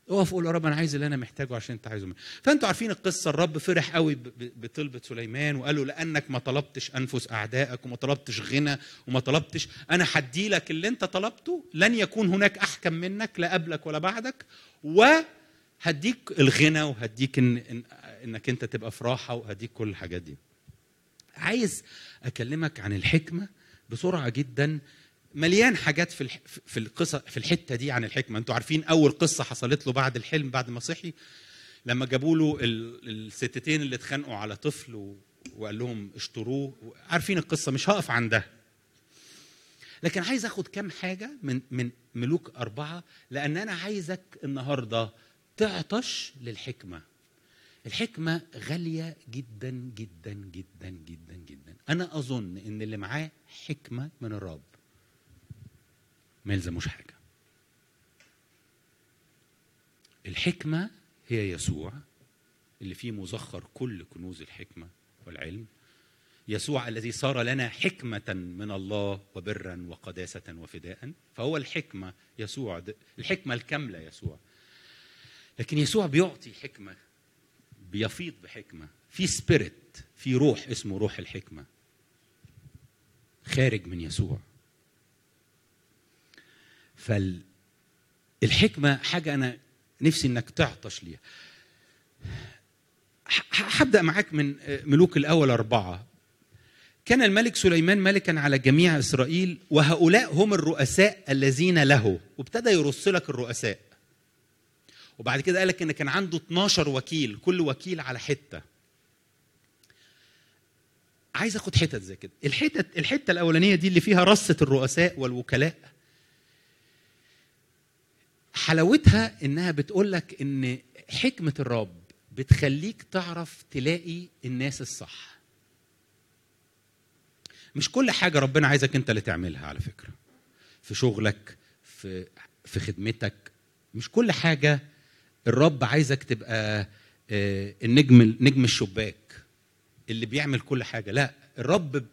S3: اقف قول يا رب أنا عايز اللي أنا محتاجه عشان انت عايزه مني. فانتوا عارفين القصة الرب فرح قوي بطلبة سليمان وقال له لأنك ما طلبتش أنفس أعدائك وما طلبتش غنى وما طلبتش أنا هدي لك اللي انت طلبته لن يكون هناك أحكم منك لا قبلك ولا بعدك وهديك الغنى وهديك إن إن إنك انت تبقى في راحة وهديك كل الحاجات دي. عايز أكلمك عن الحكمة بسرعة جدا مليان حاجات في. في القصة في الحتة دي عن الحكمة. أنتوا عارفين أول قصة حصلت له بعد الحلم بعد ما صحي لما جابوا له ال... الستتين اللي اتخانقوا على طفل. وقال لهم اشتروه. عارفين القصة مش هقف عندها لكن عايز آخد كام حاجة من من ملوك أربعة لأن أنا عايزك النهارده تعطش للحكمة. الحكمة غالية جدا جدا جدا جدا جدا. أنا أظن إن اللي معاه حكمة من الرب. ما يلزموش حاجة. الحكمة هي يسوع اللي فيه مزخر كل كنوز الحكمة والعلم. يسوع الذي صار لنا حكمة من الله وبرا وقداسة وفداء. فهو الحكمة يسوع الحكمة الكاملة يسوع. لكن يسوع بيعطي حكمة بيفيض بحكمة. في سبيريت في روح اسمه روح الحكمة. خارج من يسوع. فالحكمة حاجة أنا نفسي إنك تعطش ليها. هبدأ معاك من ملوك الأول أربعة. كان الملك سليمان ملكا على جميع إسرائيل وهؤلاء هم الرؤساء الذين له وابتدى يرص لك الرؤساء. وبعد كده قال لك إن كان عنده 12 وكيل كل وكيل على حتة. عايز أخد حتت زي كده. الحتت الحتة الأولانية دي اللي فيها رصة الرؤساء والوكلاء. حلاوتها إنها بتقول لك إن حكمة الرب بتخليك تعرف تلاقي الناس الصح. مش كل حاجة ربنا عايزك أنت اللي تعملها على فكرة. في شغلك في في خدمتك. مش كل حاجة الرب عايزك تبقى آه، النجم نجم الشباك اللي بيعمل كل حاجة. لا الرب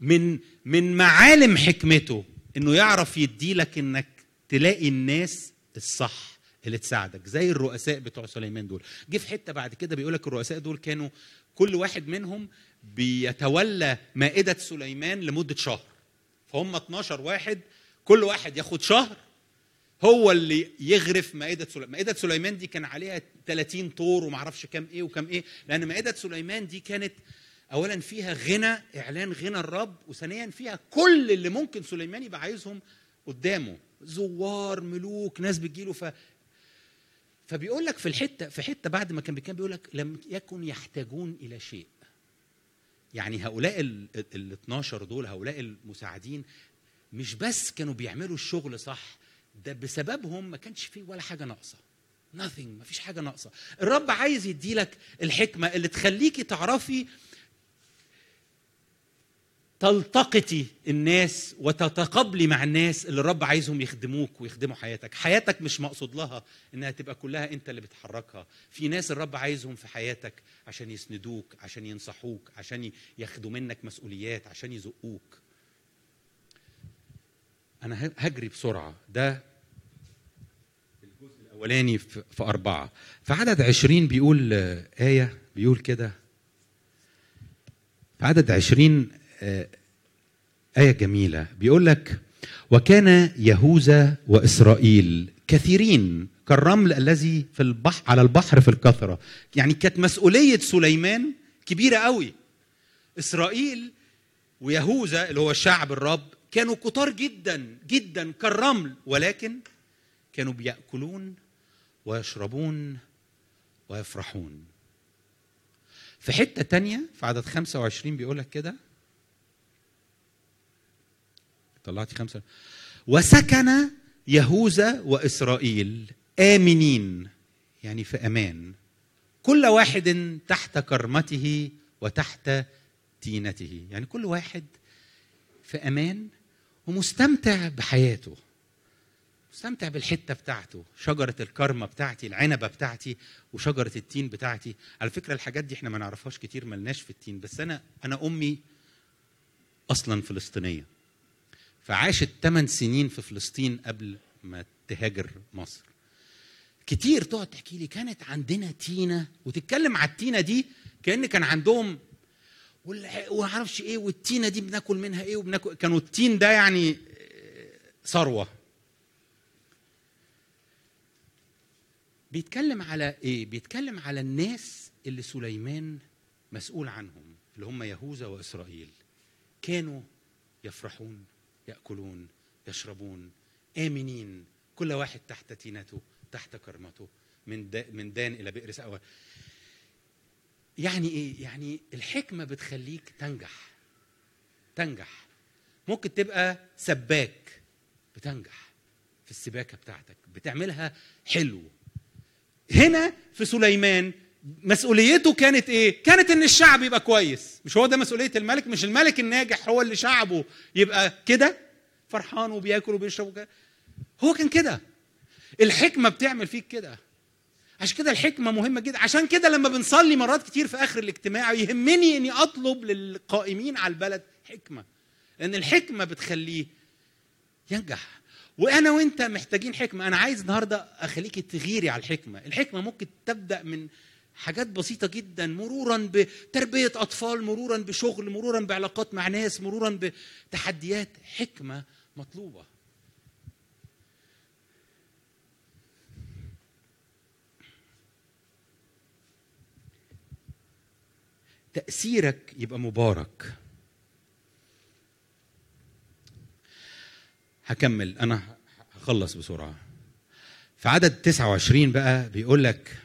S3: من من معالم حكمته إنه يعرف يديلك إنك تلاقي الناس الصح اللي تساعدك زي الرؤساء بتوع سليمان دول. جه في حتة بعد كده بيقول لك الرؤساء دول كانوا كل واحد منهم بيتولى مائدة سليمان لمدة شهر. فهم 12 واحد كل واحد ياخد شهر هو اللي يغرف مائدة سليمان. مائدة سليمان دي كان عليها 30 طور وما أعرفش كام إيه وكام إيه لأن مائدة سليمان دي كانت اولا فيها غنى إعلان غنى الرب وثانيا فيها كل اللي ممكن سليمان يبقى عايزهم قدامه. زوار ملوك ناس بتجيله. ف فبيقول لك في الحتة في حتة بعد ما كان بيتكلم بيقول لك لم يكن يحتاجون إلى شيء. يعني هؤلاء ال ال 12 دول هؤلاء المساعدين مش بس كانوا بيعملوا الشغل صح ده بسببهم ما كانش فيه ولا حاجة ناقصة. Nothing ما فيش حاجة ناقصة. الرب عايز يديلك الحكمة اللي تخليكي تعرفي تلتقطي الناس وتتقابلي مع الناس اللي الرب عايزهم يخدموك ويخدموا حياتك. حياتك مش مقصود لها إنها تبقى كلها أنت اللي بتحركها. في ناس الرب عايزهم في حياتك عشان يسندوك عشان ينصحوك عشان ياخدوا منك مسؤوليات عشان يزقوك. أنا هجري بسرعة. ده الجزء الأولاني في أربعة. في عدد عشرين بيقول آية بيقول كده. في عدد عشرين آية جميلة. بيقول لك وكان يهوذا وإسرائيل كثيرين كالرمل الذي في البحر على البحر في الكثرة. يعني كانت مسؤولية سليمان كبيرة قوي. إسرائيل ويهوذا اللي هو شعب الرب كانوا كتار جدا جدا كالرمل ولكن كانوا بيأكلون ويشربون ويفرحون. في حتة تانية في عدد 25 بيقول لك كده طلعتي خمسة. وسكن يهوذا وإسرائيل آمنين يعني في أمان. كل واحد تحت كرمته وتحت تينته. يعني كل واحد في أمان ومستمتع بحياته. مستمتع بالحتة بتاعته شجرة الكرمة بتاعتي العنبة بتاعتي وشجرة التين بتاعتي. على فكرة الحاجات دي إحنا ما نعرفهاش كتير ملناش في التين. بس أنا أنا أمي أصلا فلسطينية. فعاشت 8 سنين في فلسطين قبل ما تهاجر مصر. كتير تقعد تحكي لي كانت عندنا تينه وتتكلم على التينه دي كأن كان عندهم أعرفش إيه والتينه دي بناكل منها إيه وبناكل كانوا التين ده يعني آه، ثروة. بيتكلم على إيه؟ بيتكلم على الناس اللي سليمان مسؤول عنهم اللي هم يهوذا وإسرائيل. كانوا يفرحون. يأكلون يشربون آمنين. كل واحد تحت تينته تحت كرمته. من من دان إلى بئر سأوى. يعني إيه؟ يعني الحكمة بتخليك تنجح. تنجح. ممكن تبقى سباك بتنجح في السباكة بتاعتك. بتعملها حلو. هنا في سليمان مسؤوليته كانت إيه؟ كانت إن الشعب يبقى كويس، مش هو ده مسؤولية الملك، مش الملك الناجح هو اللي شعبه يبقى كده فرحان وبياكل وبيشرب وكده. هو كان كده. الحكمة بتعمل فيك كده. عشان كده الحكمة مهمة جدا، عشان كده لما بنصلي مرات كتير في آخر الاجتماع يهمني إني أطلب للقائمين على البلد حكمة. لأن الحكمة بتخليه ينجح وأنا وأنت محتاجين حكمة أنا عايز النهارده اخليكي تغيري على الحكمة الحكمة ممكن تبدأ من حاجات بسيطة جدا مرورا بتربية أطفال مرورا بشغل مرورا بعلاقات مع ناس مرورا بتحديات حكمة مطلوبة. تأثيرك يبقى مبارك. هكمل أنا هخلص بسرعة. في عدد 29 بقى بيقول لك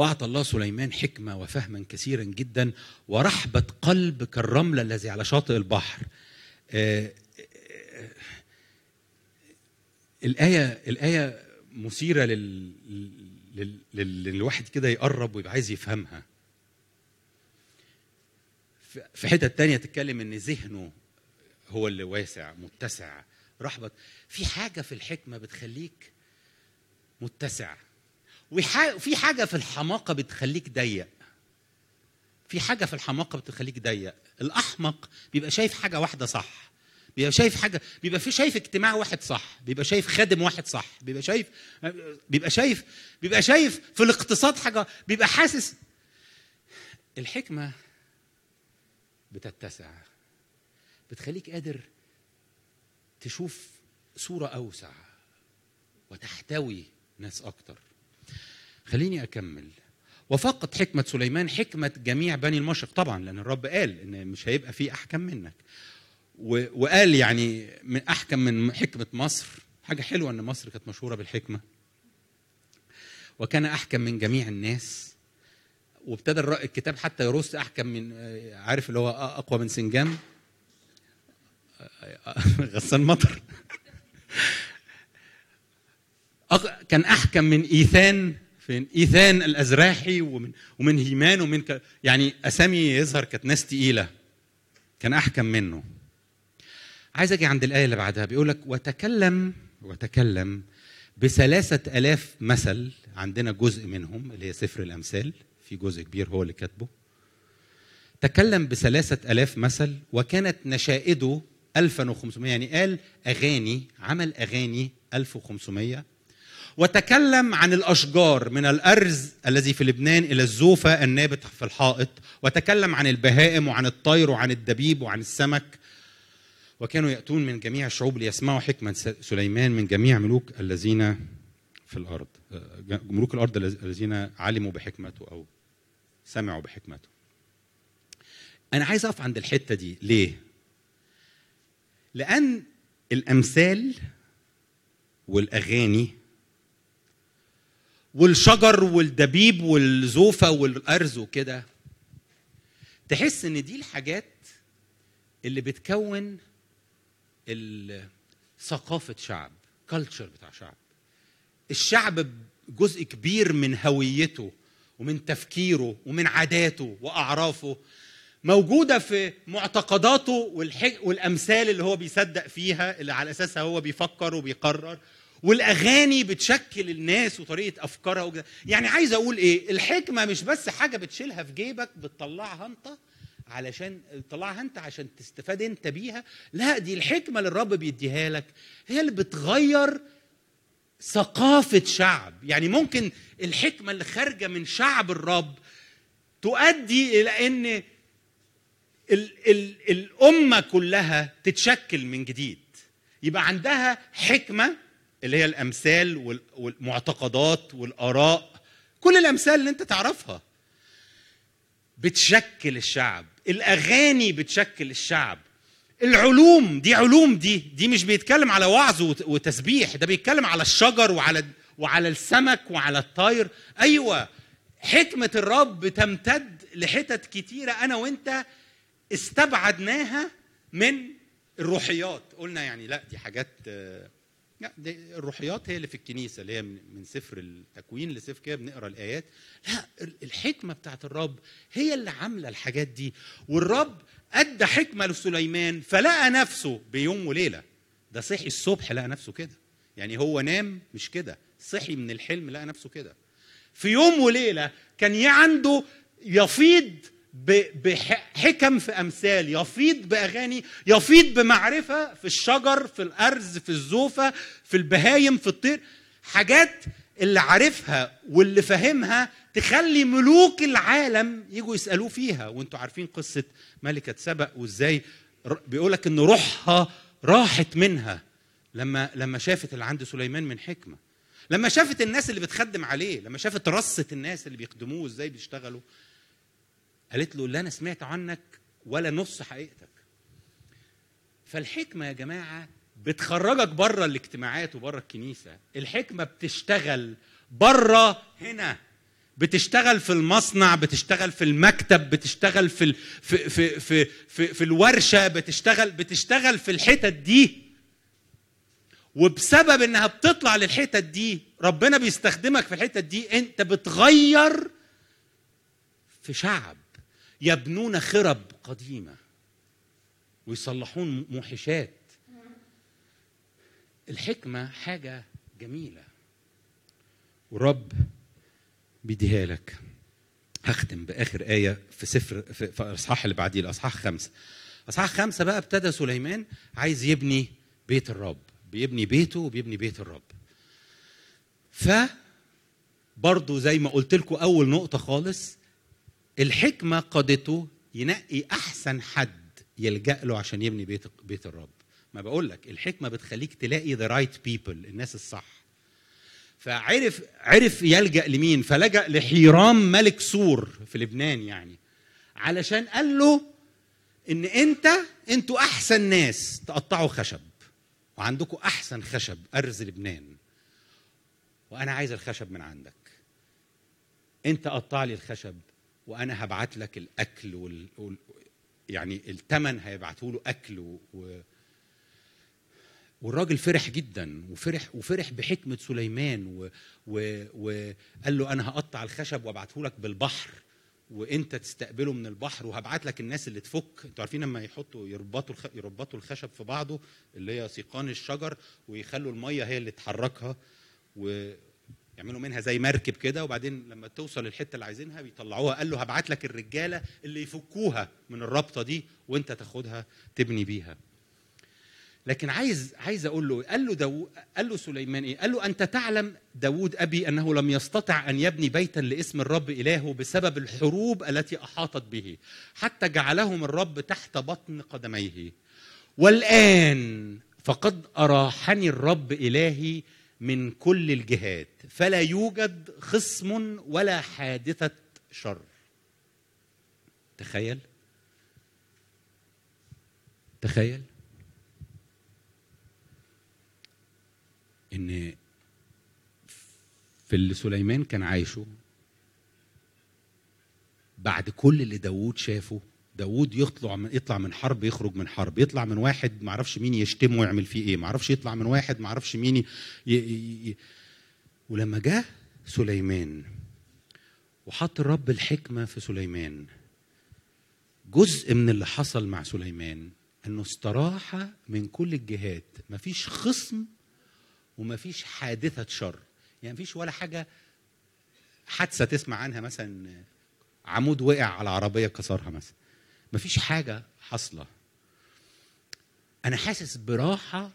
S3: واعطى الله سليمان حكمة وفهما كثيرا جدا ورحبة قلب كالرمل الذي على شاطئ البحر. آه، آه، الآية الآية مثيرة لل لل- لل- للواحد كده يقرب ويبقى عايز يفهمها. في- حتة تانية تتكلم إن ذهنه هو اللي واسع متسع. رحبة في حاجة في الحكمة بتخليك متسع. وفي حاجة في الحماقة بتخليك ضيق. في حاجة في الحماقة بتخليك ضيق. الأحمق بيبقى شايف حاجة واحدة صح. بيبقى شايف حاجة بيبقى في شايف اجتماع واحد صح. بيبقى شايف خادم واحد صح. بيبقى شايف بيبقى شايف بيبقى شايف في الاقتصاد حاجة بيبقى حاسس. الحكمة بتتسع. بتخليك قادر تشوف صورة أوسع وتحتوي ناس أكتر. خليني أكمل. وفقط حكمة سليمان حكمة جميع بني المشرق. طبعا لأن الرب قال إن مش هيبقى في أحكم منك. وقال يعني من أحكم من حكمة مصر. حاجة حلوة إن مصر كانت مشهورة بالحكمة. وكان أحكم من جميع الناس. وابتدى الكتاب حتى يرص أحكم من عارف اللي هو أقوى من سنجام غسان مطر. كان أحكم من إيثان. فين؟ إيثان الأزراحي ومن ومن هيمان ومن ك... يعني أسامي يظهر كانت ناس تقيلة. كان أحكم منه. عايز أجي عند الآية اللي بعدها بيقول لك وتكلم وتكلم بثلاثة ألاف مثل عندنا جزء منهم اللي هي سفر الأمثال في جزء كبير هو اللي كاتبه. تكلم بثلاثة ألاف مثل وكانت نشائده 1500 يعني قال أغاني عمل أغاني 1500 وتكلم عن الأشجار من الأرز الذي في لبنان إلى الزوفة النابت في الحائط وتكلم عن البهائم وعن الطير وعن الدبيب وعن السمك. وكانوا يأتون من جميع الشعوب ليسمعوا حكمة سليمان من جميع ملوك الذين في الأرض آه، ملوك الأرض الذين علموا بحكمته أو سمعوا بحكمته. أنا عايز أقف عند الحتة دي. ليه؟ لأن الأمثال والأغاني والشجر والدبيب والزوفة والأرز وكده تحس إن دي الحاجات اللي بتكون ثقافه شعب كلتشر بتاع شعب. الشعب جزء كبير من هويته ومن تفكيره ومن عاداته وأعرافه موجودة في معتقداته والأمثال اللي هو بيصدق فيها اللي على أساسها هو بيفكر وبيقرر. والأغاني بتشكل الناس وطريقة أفكارها وكده. يعني عايز أقول إيه الحكمة مش بس حاجة بتشيلها في جيبك بتطلعها أنت علشان تطلعها أنت عشان تستفاد أنت بيها. لا دي الحكمة اللي الرب بيديها لك. هي اللي بتغير ثقافة شعب. يعني ممكن الحكمة اللي خارجة من شعب الرب تؤدي إلى إن ال ال الأمة كلها تتشكل من جديد. يبقى عندها حكمة اللي هي الأمثال وال- والمعتقدات والآراء. كل الأمثال اللي أنت تعرفها بتشكل الشعب. الأغاني بتشكل الشعب. العلوم دي علوم دي دي مش بيتكلم على وعظ وت- وتسبيح. ده بيتكلم على الشجر وعلى وعلى السمك وعلى الطير. أيوه حكمة الرب تمتد لحتت كتيرة أنا وأنت استبعدناها من الروحيات. قلنا يعني لا دي حاجات دي الروحيات هي اللي في الكنيسة اللي هي من سفر التكوين لسفر كده بنقرأ الآيات. لا ال- الحكمة بتاعت الرب هي اللي عاملة الحاجات دي. والرب أدى حكمة لسليمان فلقى نفسه بيوم وليلة. ده صحي الصبح لقى نفسه كده. يعني هو نام مش كده. صحي من الحلم لقى نفسه كده. في يوم وليلة كان عنده يفيض بحكم في أمثال يفيض بأغاني يفيض بمعرفة في الشجر في الأرز في الزوفة في البهايم في الطير حاجات اللي عارفها واللي فاهمها تخلي ملوك العالم يجوا يسألوه فيها. وانتوا عارفين قصة ملكة سبأ وازاي بيقولك إن روحها راحت منها لما لما شافت اللي عند سليمان من حكمة. لما شافت الناس اللي بتخدم عليه لما شافت رصة الناس اللي بيخدموه إزاي بيشتغلوا. قالت له لا أنا سمعت عنك ولا نص حقيقتك. فالحكمة يا جماعة بتخرجك بره الاجتماعات وبره الكنيسة. الحكمة بتشتغل بره هنا. بتشتغل في المصنع بتشتغل في المكتب بتشتغل في ال... في في في في, في الورشة بتشتغل بتشتغل في الحتت دي. وبسبب إنها بتطلع للحتت دي ربنا بيستخدمك في الحتت دي أنت بتغير في شعب. يبنون خرب قديمة ويصلحون موحشات. الحكمة حاجة جميلة. والرب بيديها لك. هختم بآخر آية في سفر في الأصحاح اللي بعديه الأصحاح خمسة. اصحاح خمسة بقى ابتدى سليمان عايز يبني بيت الرب. بيبني بيته وبيبني بيت الرب. ف برضه زي ما قلت لكم أول نقطة خالص الحكمة قادته ينقي أحسن حد يلجأ له عشان يبني بيت بيت الرب. ما بقول لك الحكمة بتخليك تلاقي the right people الناس الصح. فعرف عرف يلجأ لمين؟ فلجأ لحيرام ملك سور في لبنان يعني. علشان قال له إن انت أنتوا أحسن ناس تقطعوا خشب. وعندكم أحسن خشب أرز لبنان. وأنا عايز الخشب من عندك. أنت قطع لي الخشب. وأنا هبعت لك الأكل وال... يعني الثمن هيبعته له أكل و... و... والراجل فرح جدا وفرح وفرح بحكمة سليمان و... و... وقال له أنا هقطع الخشب وأبعته لك بالبحر وإنت تستقبله من البحر وهبعت لك الناس اللي تفك. أنتوا عارفين لما يحطوا يربطوا الخ... يربطوا الخشب في بعضه اللي هي سيقان الشجر ويخلوا المية هي اللي تحركها ويعملوا منها زي مركب كده وبعدين لما توصل الحته اللي عايزينها بيطلعوها قال له هبعت لك الرجالة اللي يفكوها من الرابطة دي وانت تاخدها تبني بيها لكن عايز عايز أقول له قال له داو قال له سليمان إيه؟ قال له أنت تعلم داوود أبي أنه لم يستطع أن يبني بيتا لاسم الرب إلهه بسبب الحروب التي أحاطت به حتى جعلهم الرب تحت بطن قدميه والآن فقد أراحني الرب إلهي من كل الجهات فلا يوجد خصم ولا حادثة شر. تخيل؟ تخيل؟ إن في اللي سليمان كان عايشه بعد كل اللي داوود شافه داوود يطلع من يطلع من حرب يخرج من حرب. يطلع من واحد ما أعرفش مين يشتمه ويعمل فيه إيه. ما أعرفش يطلع من واحد ما أعرفش مين ي... ي... ي... ولما جه سليمان وحط الرب الحكمة في سليمان جزء من اللي حصل مع سليمان إنه استراح من كل الجهات. مفيش خصم ومفيش حادثة شر. يعني مفيش ولا حاجة حادثة تسمع عنها. مثلا عمود وقع على عربية كسرها مثلا. مفيش حاجة حاصلة. أنا حاسس براحة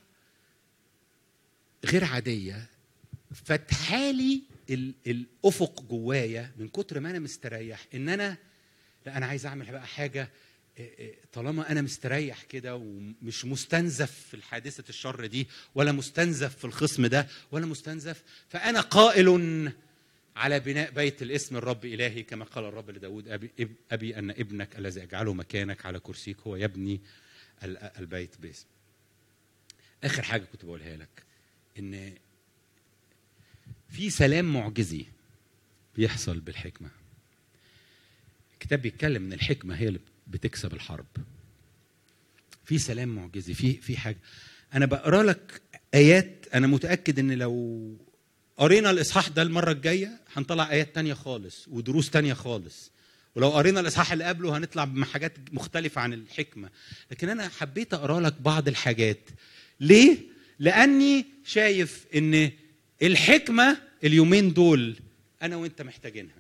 S3: غير عادية. فتحالي ال- الأفق جوايا من كتر ما أنا مستريح إن أنا لا أنا عايز أعمل بقى حاجة إيه طالما أنا مستريح كده ومش مستنزف في الحادثة الشر دي ولا مستنزف في الخصم ده ولا مستنزف فأنا قائل على بناء بيت الاسم الرب إلهي كما قال الرب لداود ابي إب- أبي أن ابنك الذي أجعله مكانك على كرسيك هو يبني ال- البيت باسم آخر حاجة كنت بقولها لك إن في سلام معجزي بيحصل بالحكمة. الكتاب بيتكلم إن الحكمة هي اللي بتكسب الحرب. في سلام معجزي في في حاجة. أنا بقرأ لك آيات أنا متأكد إن لو قرينا الإصحاح ده المرة الجاية هنطلع آيات تانية خالص ودروس تانية خالص. ولو قرينا الإصحاح اللي قبله هنطلع بحاجات مختلفة عن الحكمة. لكن أنا حبيت أقرأ لك بعض الحاجات. ليه؟ لأني شايف إن الحكمة اليومين دول أنا وأنت محتاجينها.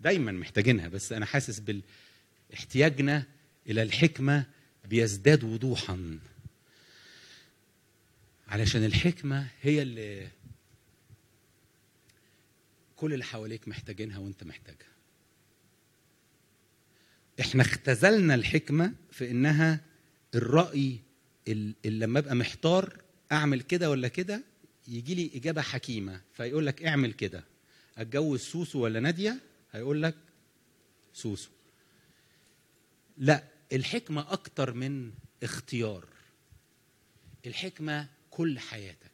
S3: دايما محتاجينها بس أنا حاسس احتياجنا إلى الحكمة بيزداد وضوحا. علشان الحكمة هي اللي كل اللي حواليك محتاجينها وانت محتاجها. إحنا اختزلنا الحكمة في انها الرأي ال- اللي لما ابقى محتار اعمل كده ولا كده يجي لي إجابة حكيمة. فيقول لك اعمل كده. اتجوز سوسو ولا نادية؟ هيقول لك سوسو. لا الحكمة أكتر من اختيار. الحكمة كل حياتك.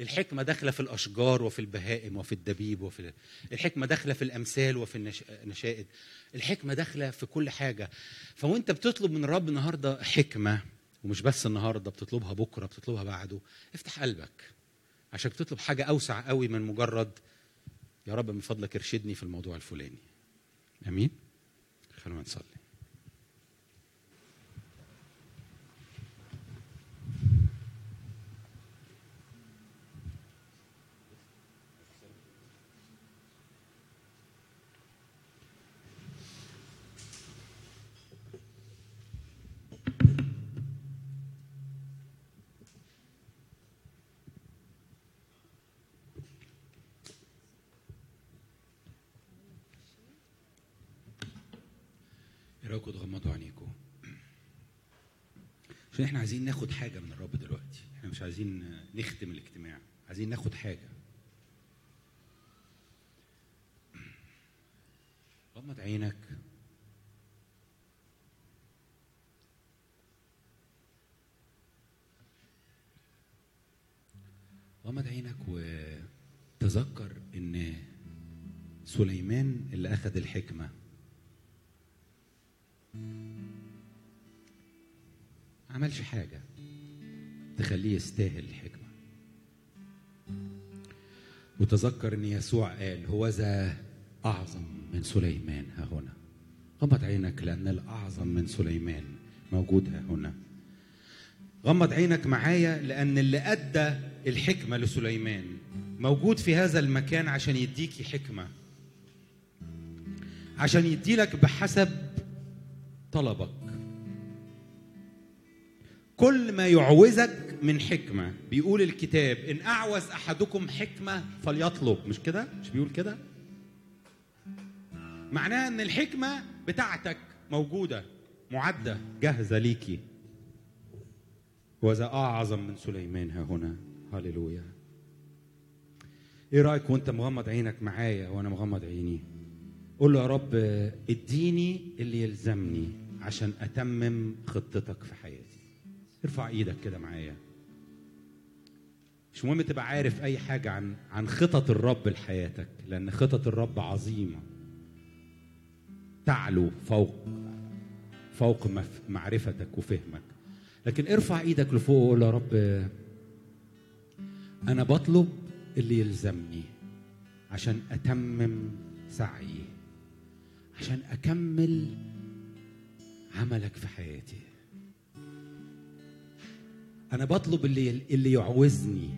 S3: الحكمة داخلة في الأشجار وفي البهائم وفي الدبيب وفي الحكمة داخلة في الأمثال وفي النش- النشائد الحكمة داخلة في كل حاجة. فوأنت بتطلب من الرب النهاردة حكمة ومش بس النهاردة بتطلبها بكرة بتطلبها بعده. افتح قلبك. عشان بتطلب حاجة أوسع قوي من مجرد يا رب من فضلك ارشدني في الموضوع الفلاني. أمين؟ خلونا نصلي إيه رايكم تغمضوا عينيكم عشان إحنا عايزين ناخد حاجة من الرب دلوقتي. إحنا مش عايزين نختم الاجتماع. عايزين ناخد حاجة. غمض عينك. غمض عينك وتذكر إن سليمان اللي أخذ الحكمة. ما عملش حاجة. تخليه يستاهل الحكمة. وتذكر إن يسوع قال هو ذا أعظم من سليمان. ها هنا. غمض عينك لأن الأعظم من سليمان موجود ها هنا. غمض عينك معايا لأن اللي أدى الحكمة لسليمان موجود في هذا المكان عشان يديكي حكمة. عشان يديلك بحسب طلبك. كل ما يعوزك من حكمة. بيقول الكتاب إن أعوز أحدكم حكمة فليطلب. مش كده؟ مش بيقول كده؟ معناها إن الحكمة بتاعتك موجودة معدة جاهزة ليكي. وذا أعظم من سليمان ها هنا. هللويا. إيه رأيك وأنت مغمض عينك معايا وأنا مغمض عيني؟ قول له يا رب اديني اللي يلزمني عشان أتمم خطتك في حياتي. ارفع إيدك كده معايا. مش مهم تبقى عارف اي حاجة عن عن خطط الرب لحياتك لأن خطط الرب عظيمة. تعلو فوق فوق معرفتك وفهمك. لكن ارفع إيدك لفوق وقول يا رب أنا بطلب اللي يلزمني عشان أتمم سعيي عشان أكمل عملك في حياتي. أنا بطلب اللي اللي يعوزني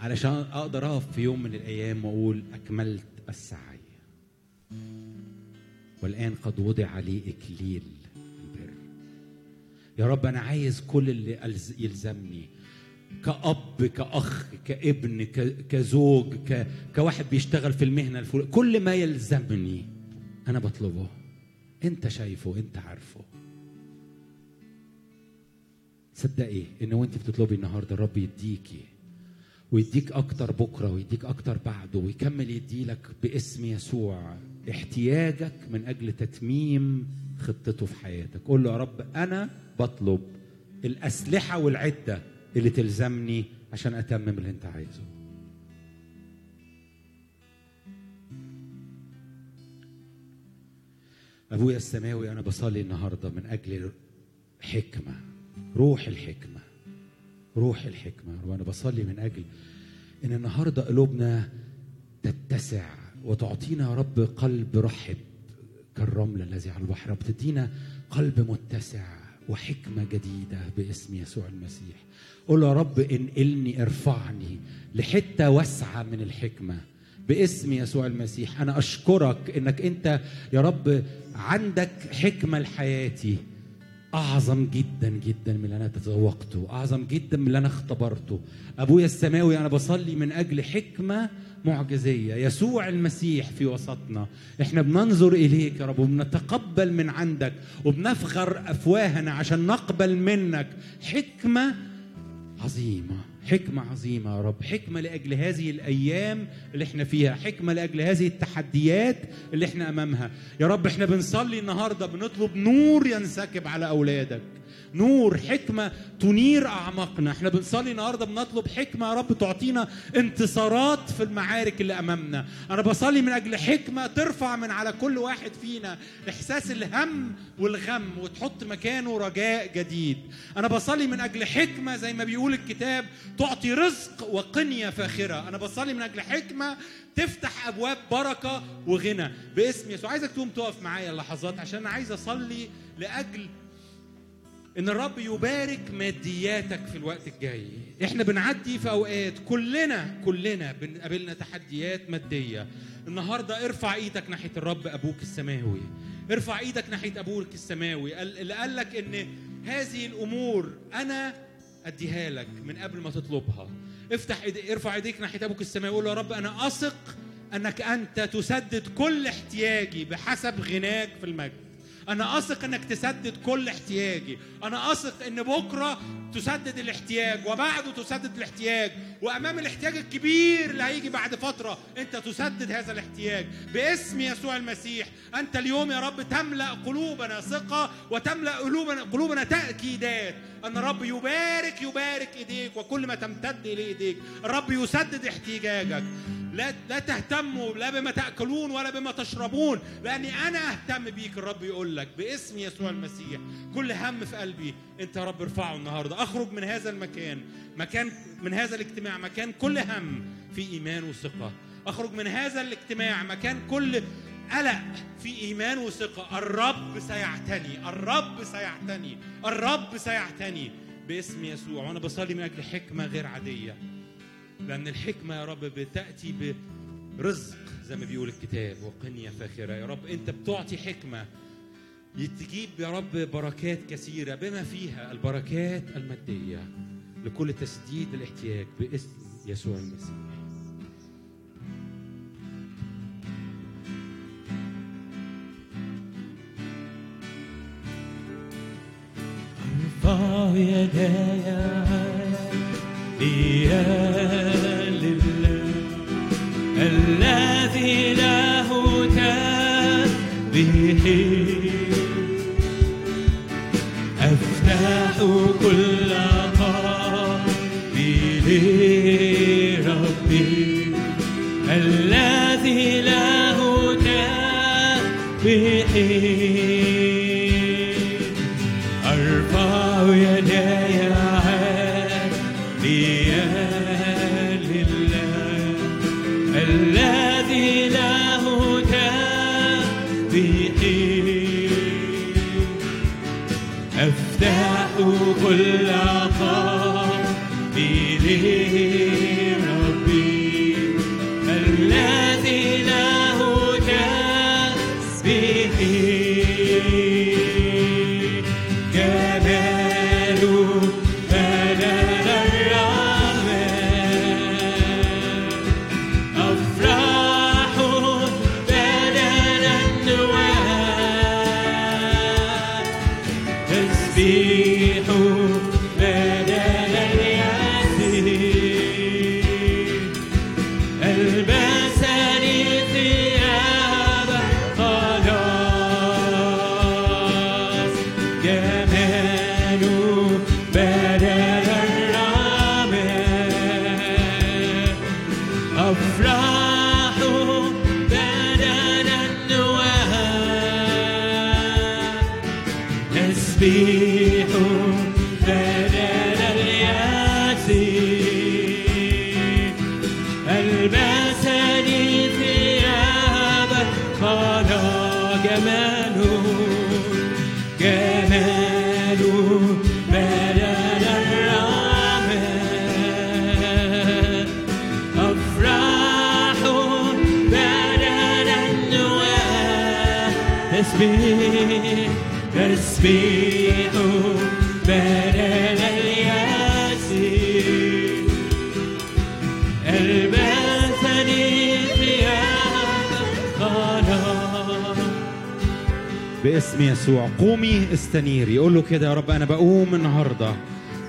S3: علشان أقدر أقف في يوم من الأيام وأقول أكملت السعي. والآن قد وضع لي إكليل البر. يا رب أنا عايز كل اللي يلزمني. كأب كأخ كابن كزوج ك... كواحد بيشتغل في المهنة الفلانية كل ما يلزمني أنا بطلبه. أنت شايفه أنت عارفه. صدقي إن وأنت بتطلبي النهاردة الرب يديكي ويديك أكتر بكرة ويديك أكتر بعده ويكمل يديلك باسم يسوع احتياجك من أجل تتميم خطته في حياتك. قول له يا رب أنا بطلب الأسلحة والعدة اللي تلزمني عشان أتمم اللي أنت عايزه. أبويا السماوي أنا بصلي النهاردة من أجل حكمة. روح الحكمة روح الحكمة. وأنا بصلي من أجل إن النهاردة قلوبنا تتسع وتعطينا يا رب قلب رحب كالرمل الذي على البحر بتدينا قلب متسع وحكمة جديدة باسم يسوع المسيح. قول يا رب انقلني ارفعني لحتة واسعة من الحكمة باسم يسوع المسيح. أنا أشكرك إنك أنت يا رب عندك حكمة لحياتي. أعظم جدا جدا من اللي أنا تذوقته أعظم جدا من اللي أنا اختبرته. أبويا السماوي أنا بصلي من أجل حكمة معجزية. يسوع المسيح في وسطنا. إحنا بننظر إليك يا رب وبنتقبل من عندك وبنفخر أفواهنا عشان نقبل منك حكمة عظيمة. حكمة عظيمة يا رب. حكمة لأجل هذه الأيام اللي إحنا فيها. حكمة لأجل هذه التحديات اللي إحنا أمامها. يا رب إحنا بنصلي النهاردة بنطلب نور ينسكب على أولادك. نور حكمة تنير أعماقنا. إحنا بنصلي النهاردة بنطلب حكمة يا رب تعطينا انتصارات في المعارك اللي أمامنا. أنا بصلي من أجل حكمة ترفع من على كل واحد فينا إحساس الهم والغم وتحط مكانه رجاء جديد. أنا بصلي من أجل حكمة زي ما بيقول الكتاب تعطي رزق وقنية فاخرة. أنا بصلي من أجل حكمة تفتح أبواب بركة وغنى. باسم يسوع. عايزك تقوم تقف معايا لحظات عشان أنا عايز أصلي لأجل إن الرب يبارك مادياتك في الوقت الجاي. إحنا بنعدي في أوقات كلنا كلنا بنقابلنا تحديات مادية. النهارده ارفع إيدك ناحية الرب أبوك السماوي. ارفع إيدك ناحية أبوك السماوي. اللي قال لك إن هذه الأمور أنا أديها لك من قبل ما تطلبها. افتح ايدي ارفع إيديك ناحية أبوك السماوي وقول يا رب أنا أثق أنك أنت تسدد كل احتياجي بحسب غناك في المجد. أنا أثق أنك تسدد كل احتياجي. أنا أثق إن بكرة تسدد الاحتياج وبعده تسدد الاحتياج. وأمام الاحتياج الكبير اللي هيجي بعد فترة أنت تسدد هذا الاحتياج باسم يسوع المسيح. أنت اليوم يا رب تملأ قلوبنا ثقة وتملأ قلوبنا قلوبنا تأكيدات ان الرب يبارك يبارك ايديك وكل ما تمتد اليه ايديك الرب يسدد احتياجك. لا لا تهتموا لا بما تأكلون ولا بما تشربون لأني أنا أهتم بيك. الرب يقول لك باسم يسوع المسيح كل هم في قلبي. أنت يا رب ارفعه النهارده. أخرج من هذا المكان. مكان من هذا الاجتماع. مكان كل هم في إيمان وثقة. أخرج من هذا الاجتماع. مكان كل قلق في إيمان وثقة. الرب سيعتني الرب سيعتني الرب سيعتني باسم يسوع. وأنا بصلي من أجل حكمه غير عادية. لأن الحكمة يا رب بتأتي برزق زي ما بيقول الكتاب وقنية فاخرة. يا رب أنت بتعطي حكمة تجيب يا رب بركات كثيرة بما فيها البركات المادية لكل تسديد الاحتياج باسم يسوع المسيح.
S1: ارفع يداي يا لله الذي له تسبيح افتح كل قلبي لربي الذي له تسبيح
S3: يسوع. قومي استنيري. قول له كده يا رب أنا بقوم النهارده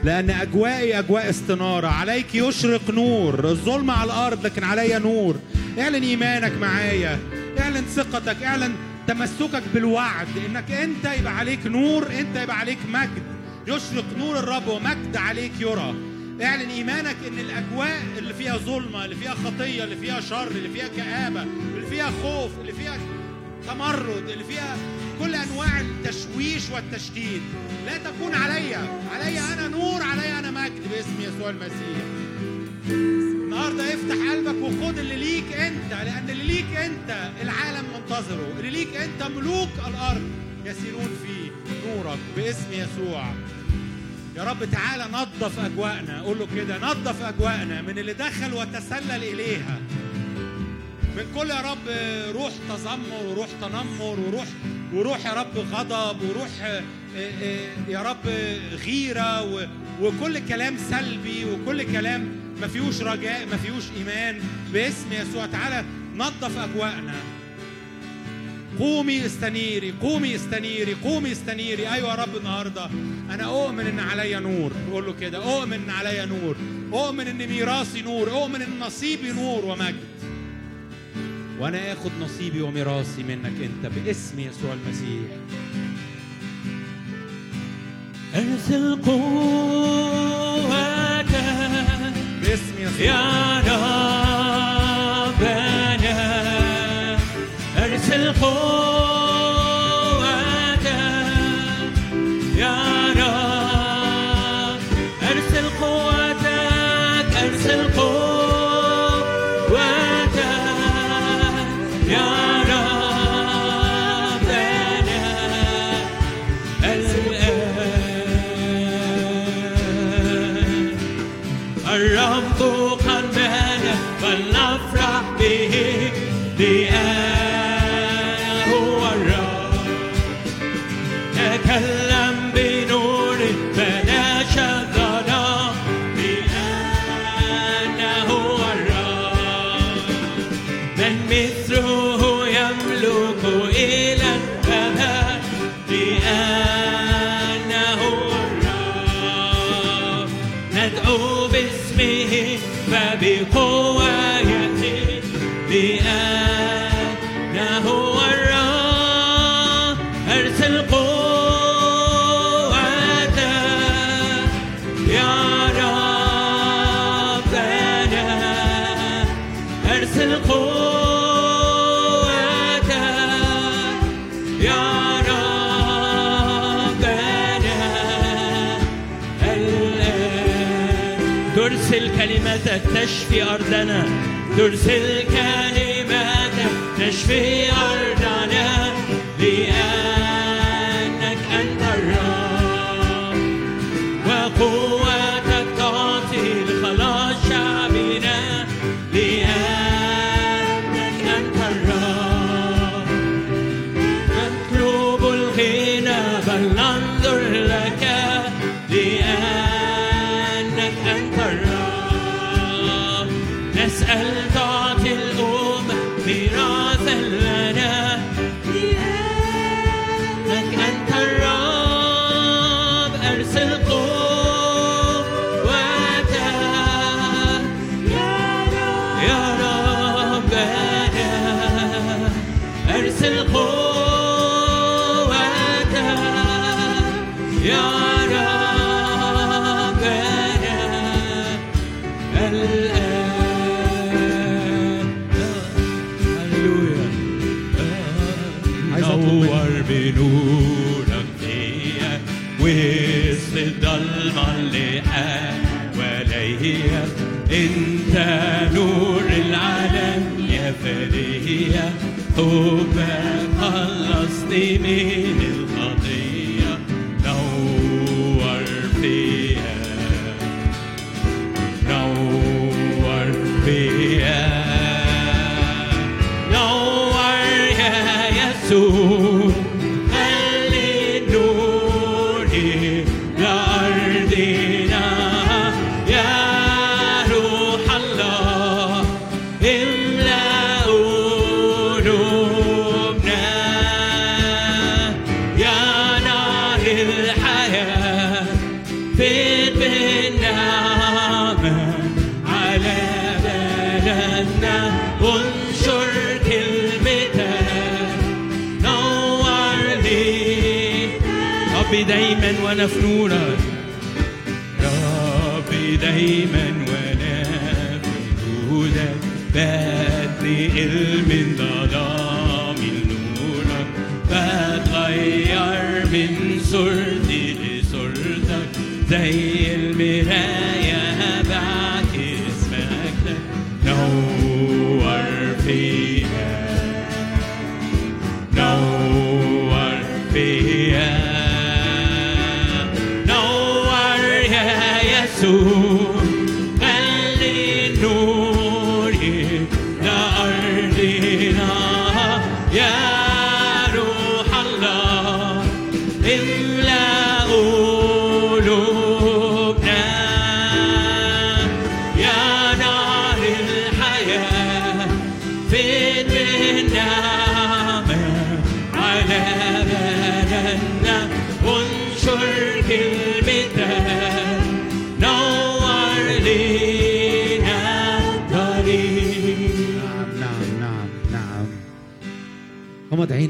S3: لأن أجوائي أجواء استنارة. عليك يشرق نور الظلمة على الأرض لكن عليا نور. اعلن إيمانك معايا اعلن ثقتك اعلن تمسكك بالوعد إنك أنت يبقى عليك نور أنت يبقى عليك مجد. يشرق نور الرب ومجد عليك يرى. اعلن إيمانك إن الأجواء اللي فيها ظلمة اللي فيها خطية اللي فيها شر اللي فيها كآبة اللي فيها خوف اللي فيها تمرد اللي فيها كل أنواع التشويش والتشديد. لا تكون عليا. عليا أنا نور عليا أنا مجد باسم يسوع المسيح. النهارده افتح قلبك وخد اللي ليك أنت لأن اللي ليك أنت العالم منتظره. اللي ليك أنت ملوك الأرض يسيرون في نورك باسم يسوع. يا رب تعالى نظف أجواءنا. قول له كده نظف أجواءنا من اللي دخل وتسلل إليها. من كل يا رب روح تذمر وروح تنمر وروح وروح يا رب غضب وروح آه، آه، يا رب غيرة وكل كلام سلبي وكل كلام ما فيهوش رجاء ما فيهوش إيمان. باسم يسوع تعالى نظف أجواءنا. قومي استنيري قومي استنيري قومي استنيري. أيوه يا رب النهارده أنا أؤمن إن عليا نور. قول له كده أؤمن إن عليا نور. أؤمن إن ميراثي نور. أؤمن إن نصيبي نور ومجد. وأنا آخد نصيبي وميراثي منك انت باسم يسوع المسيح.
S1: ارسل قوتك
S3: باسم يسوع.
S1: يا ربنا. ارسل قوتك تشفي أرضنا ترسل كلمتك تشفي أرضنا وأنا نورك ربي دايما وأنا في نورك بتنقل من ظلام لنورك بتغير من صورتي لصورتك زي المراية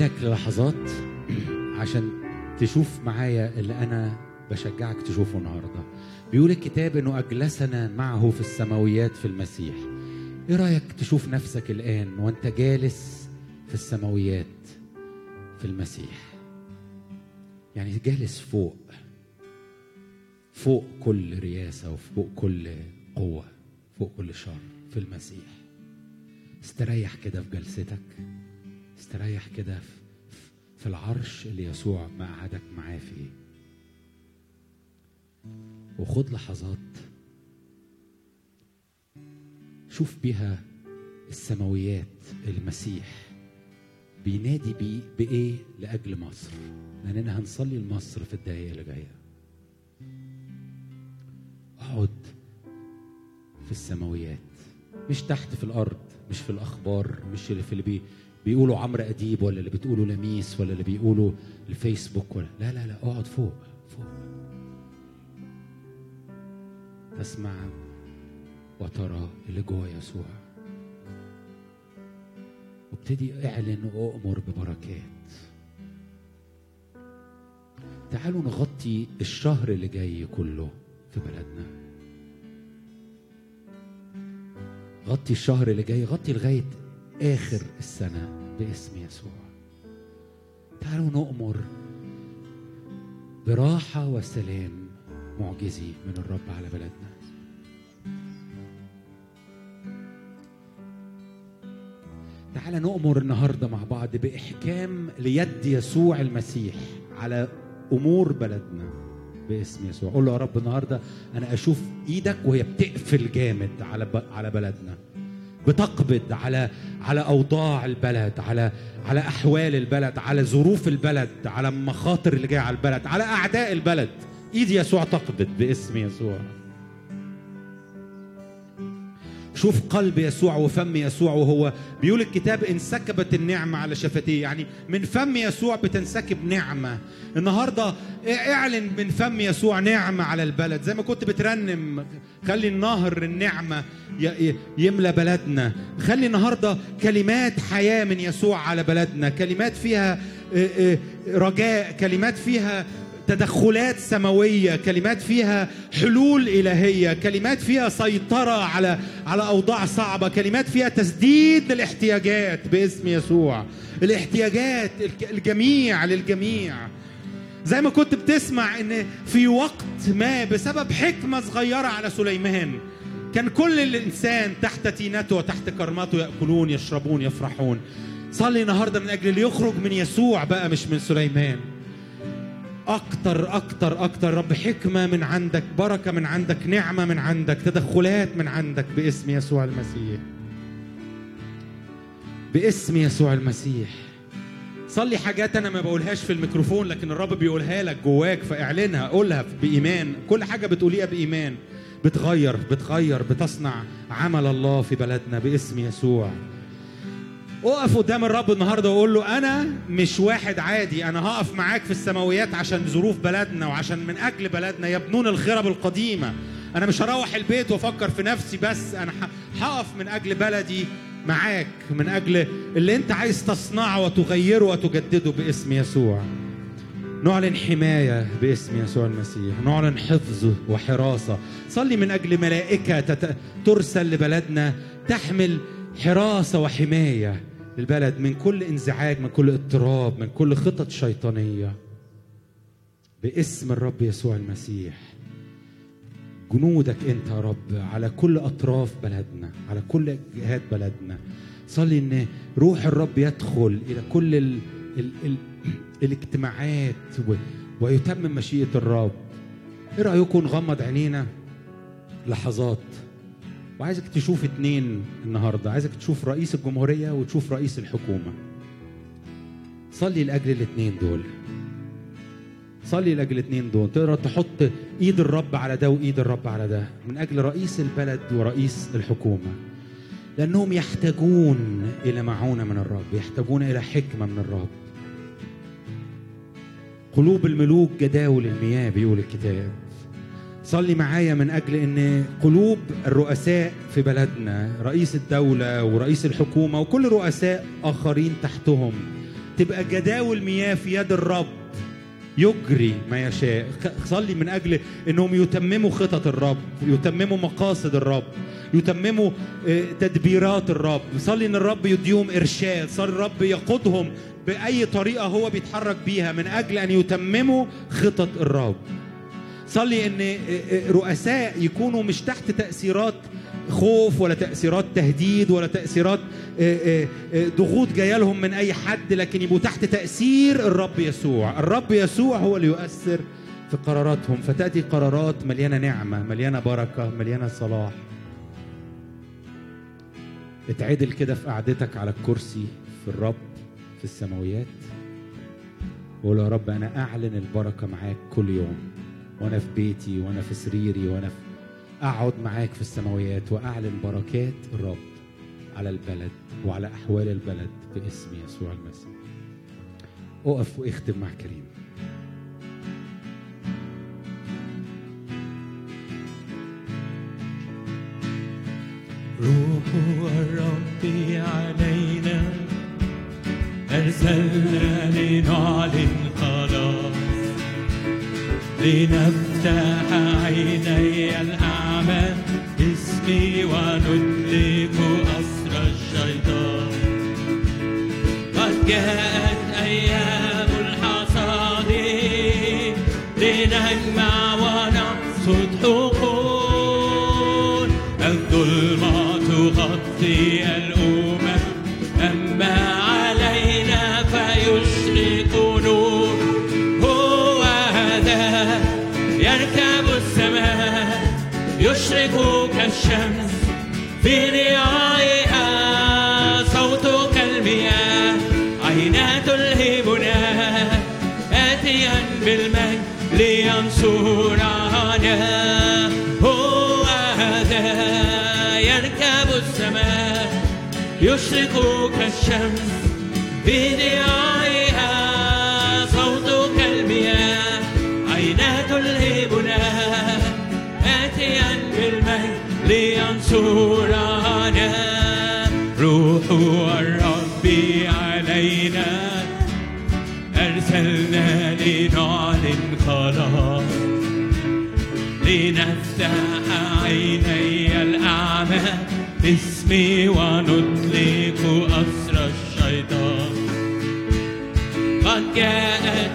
S3: عينك للحظات عشان تشوف معايا اللي أنا بشجعك تشوفه النهارده. بيقول الكتاب إنه أجلسنا معه في السماويات في المسيح. إيه رأيك تشوف نفسك الآن وأنت جالس في السماويات في المسيح؟ يعني جالس فوق فوق كل رياسة وفوق كل قوة فوق كل شر في المسيح. استريح كده في جلستك. استريح كده في العرش اللي يسوع مقعدك معاه فيه. وخد لحظات شوف بيها السماويات المسيح. بينادي بيه بإيه؟ لأجل مصر. لأننا هنصلي لمصر في الدقايق اللي جاية. أقعد في السماويات. مش تحت في الأرض مش في الأخبار مش اللي في اللي بي بيقولوا عمرو أديب ولا اللي بتقولوا لميس ولا اللي بيقولوا الفيسبوك ولا لا لا لا اقعد فوق فوق. تسمع وترى اللي جوه يسوع. وابتدي اعلن وأمر ببركات. تعالوا نغطي الشهر اللي جاي كله في بلدنا. غطي الشهر اللي جاي غطي لغاية آخر السنة باسم يسوع. تعالوا نؤمر براحة وسلام معجزي من الرب على بلدنا. تعال نؤمر النهارده مع بعض بإحكام ليد يسوع المسيح على أمور بلدنا باسم يسوع. قول له يا رب النهارده أنا أشوف إيدك وهي بتقفل جامد على. على بلدنا. بتقبض على على أوضاع البلد على على أحوال البلد على ظروف البلد على المخاطر اللي جاية على البلد على أعداء البلد. إيد يسوع تقبض باسم يسوع. شوف قلب يسوع وفم يسوع وهو بيقول الكتاب انسكبت النعمة على شفتيه. يعني من فم يسوع بتنسكب نعمة. النهاردة اعلن من فم يسوع نعمة على البلد. زي ما كنت بترنم خلي النهر النعمة يملى بلدنا. خلي النهاردة كلمات حياة من يسوع على بلدنا. كلمات فيها رجاء. كلمات فيها تدخلات سماوية كلمات فيها حلول إلهية كلمات فيها سيطرة على على أوضاع صعبة كلمات فيها تسديد للاحتياجات باسم يسوع. الاحتياجات الجميع للجميع. زي ما كنت بتسمع إن في وقت ما بسبب حكمة صغيرة على سليمان كان كل الإنسان تحت تينته وتحت كرمته يأكلون يشربون يفرحون. صلي النهارده من أجل اللي يخرج من يسوع بقى مش من سليمان. أكتر أكتر أكتر. رب حكمة من عندك بركة من عندك نعمة من عندك تدخلات من عندك باسم يسوع المسيح. باسم يسوع المسيح. صلي حاجات أنا ما بقولهاش في الميكروفون لكن الرب بيقولها لك جواك فاعلنها قولها بإيمان. كل حاجة بتقوليها بإيمان. بتغير بتغير بتصنع عمل الله في بلدنا باسم يسوع. اقف قدام الرب النهارده وقول له أنا مش واحد عادي أنا هقف معاك في السماويات عشان ظروف بلدنا وعشان من أجل بلدنا يبنون الخرب القديمة. أنا مش هروح البيت وافكر في نفسي بس أنا هقف من أجل بلدي معاك من أجل اللي انت عايز تصنعه وتغيره وتجدده باسم يسوع. نعلن حماية باسم يسوع المسيح نعلن حفظ وحراسة. صلي من أجل ملائكة. ترسل لبلدنا تحمل حراسة وحماية. للبلد من كل انزعاج من كل اضطراب من كل خطط شيطانية باسم الرب يسوع المسيح. جنودك انت يا رب على كل أطراف بلدنا على كل جهات بلدنا. صلي إن روح الرب يدخل إلى كل ال ال ال الاجتماعات و ويتمم مشيئة الرب. إيه رأيكم نغمض عينينا؟ لحظات. وعايزك تشوف اتنين النهارده. عايزك تشوف رئيس الجمهورية وتشوف رئيس الحكومة. صلي لأجل الاتنين دول. صلي لأجل الاثنين دول. تقدر تحط إيد الرب على ده وإيد الرب على ده. من أجل رئيس البلد ورئيس الحكومة. لأنهم يحتاجون إلى معونة من الرب. يحتاجون إلى حكمة من الرب. قلوب الملوك جداول المياه بيقول الكتاب. صلي معايا من أجل إن قلوب الرؤساء في بلدنا رئيس الدولة ورئيس الحكومة وكل رؤساء آخرين تحتهم تبقى جداول مياه في يد الرب يجري ما يشاء. صلي من أجل إنهم يتمموا خطط الرب يتمموا مقاصد الرب يتمموا آه، تدبيرات الرب. صلي إن الرب يديهم إرشاد صلي الرب يقودهم بأي طريقة هو بيتحرك بيها من أجل أن يتمموا خطط الرب. صلي إن آه، آه، رؤساء يكونوا مش تحت تأثيرات خوف ولا تأثيرات تهديد ولا تأثيرات آه، ضغوط جاية لهم من أي حد لكن يبقوا تحت تأثير الرب يسوع. الرب يسوع هو اللي يؤثر في قراراتهم. فتأتي قرارات مليانة نعمة مليانة بركة مليانة صلاح. اتعدل كده في قعدتك على الكرسي في الرب في السماويات وقول يا رب أنا أعلن البركة معاك كل يوم. وأنا في بيتي وأنا في سريري وأنا في أقعد معاك في السماويات وأعلن بركات الرب على البلد وعلى أحوال البلد باسم يسوع المسيح. أقف وأختم مع كريم.
S1: روح الرب علينا أرسلنا لنعلن خلاص. لنفتح عيني الأعمى اسمي وندلك أسر الشيطان. قد جاءت أيام الحصاد لنجمع ونقصد حقول. الظلمة تغطي الأمم لينصرنا؟ هو هذا يركب السماء يشرق كالشمس باسمي ونطلق أسر الشيطان قد جاءت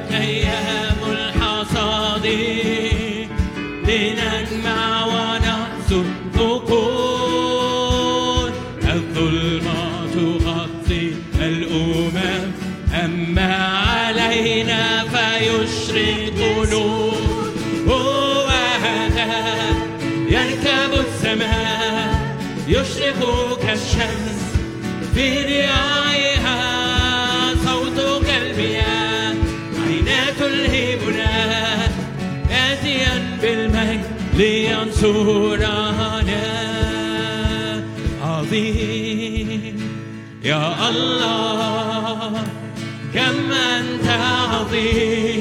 S1: لينصرنا. عظيم يا الله كم أنت عظيم.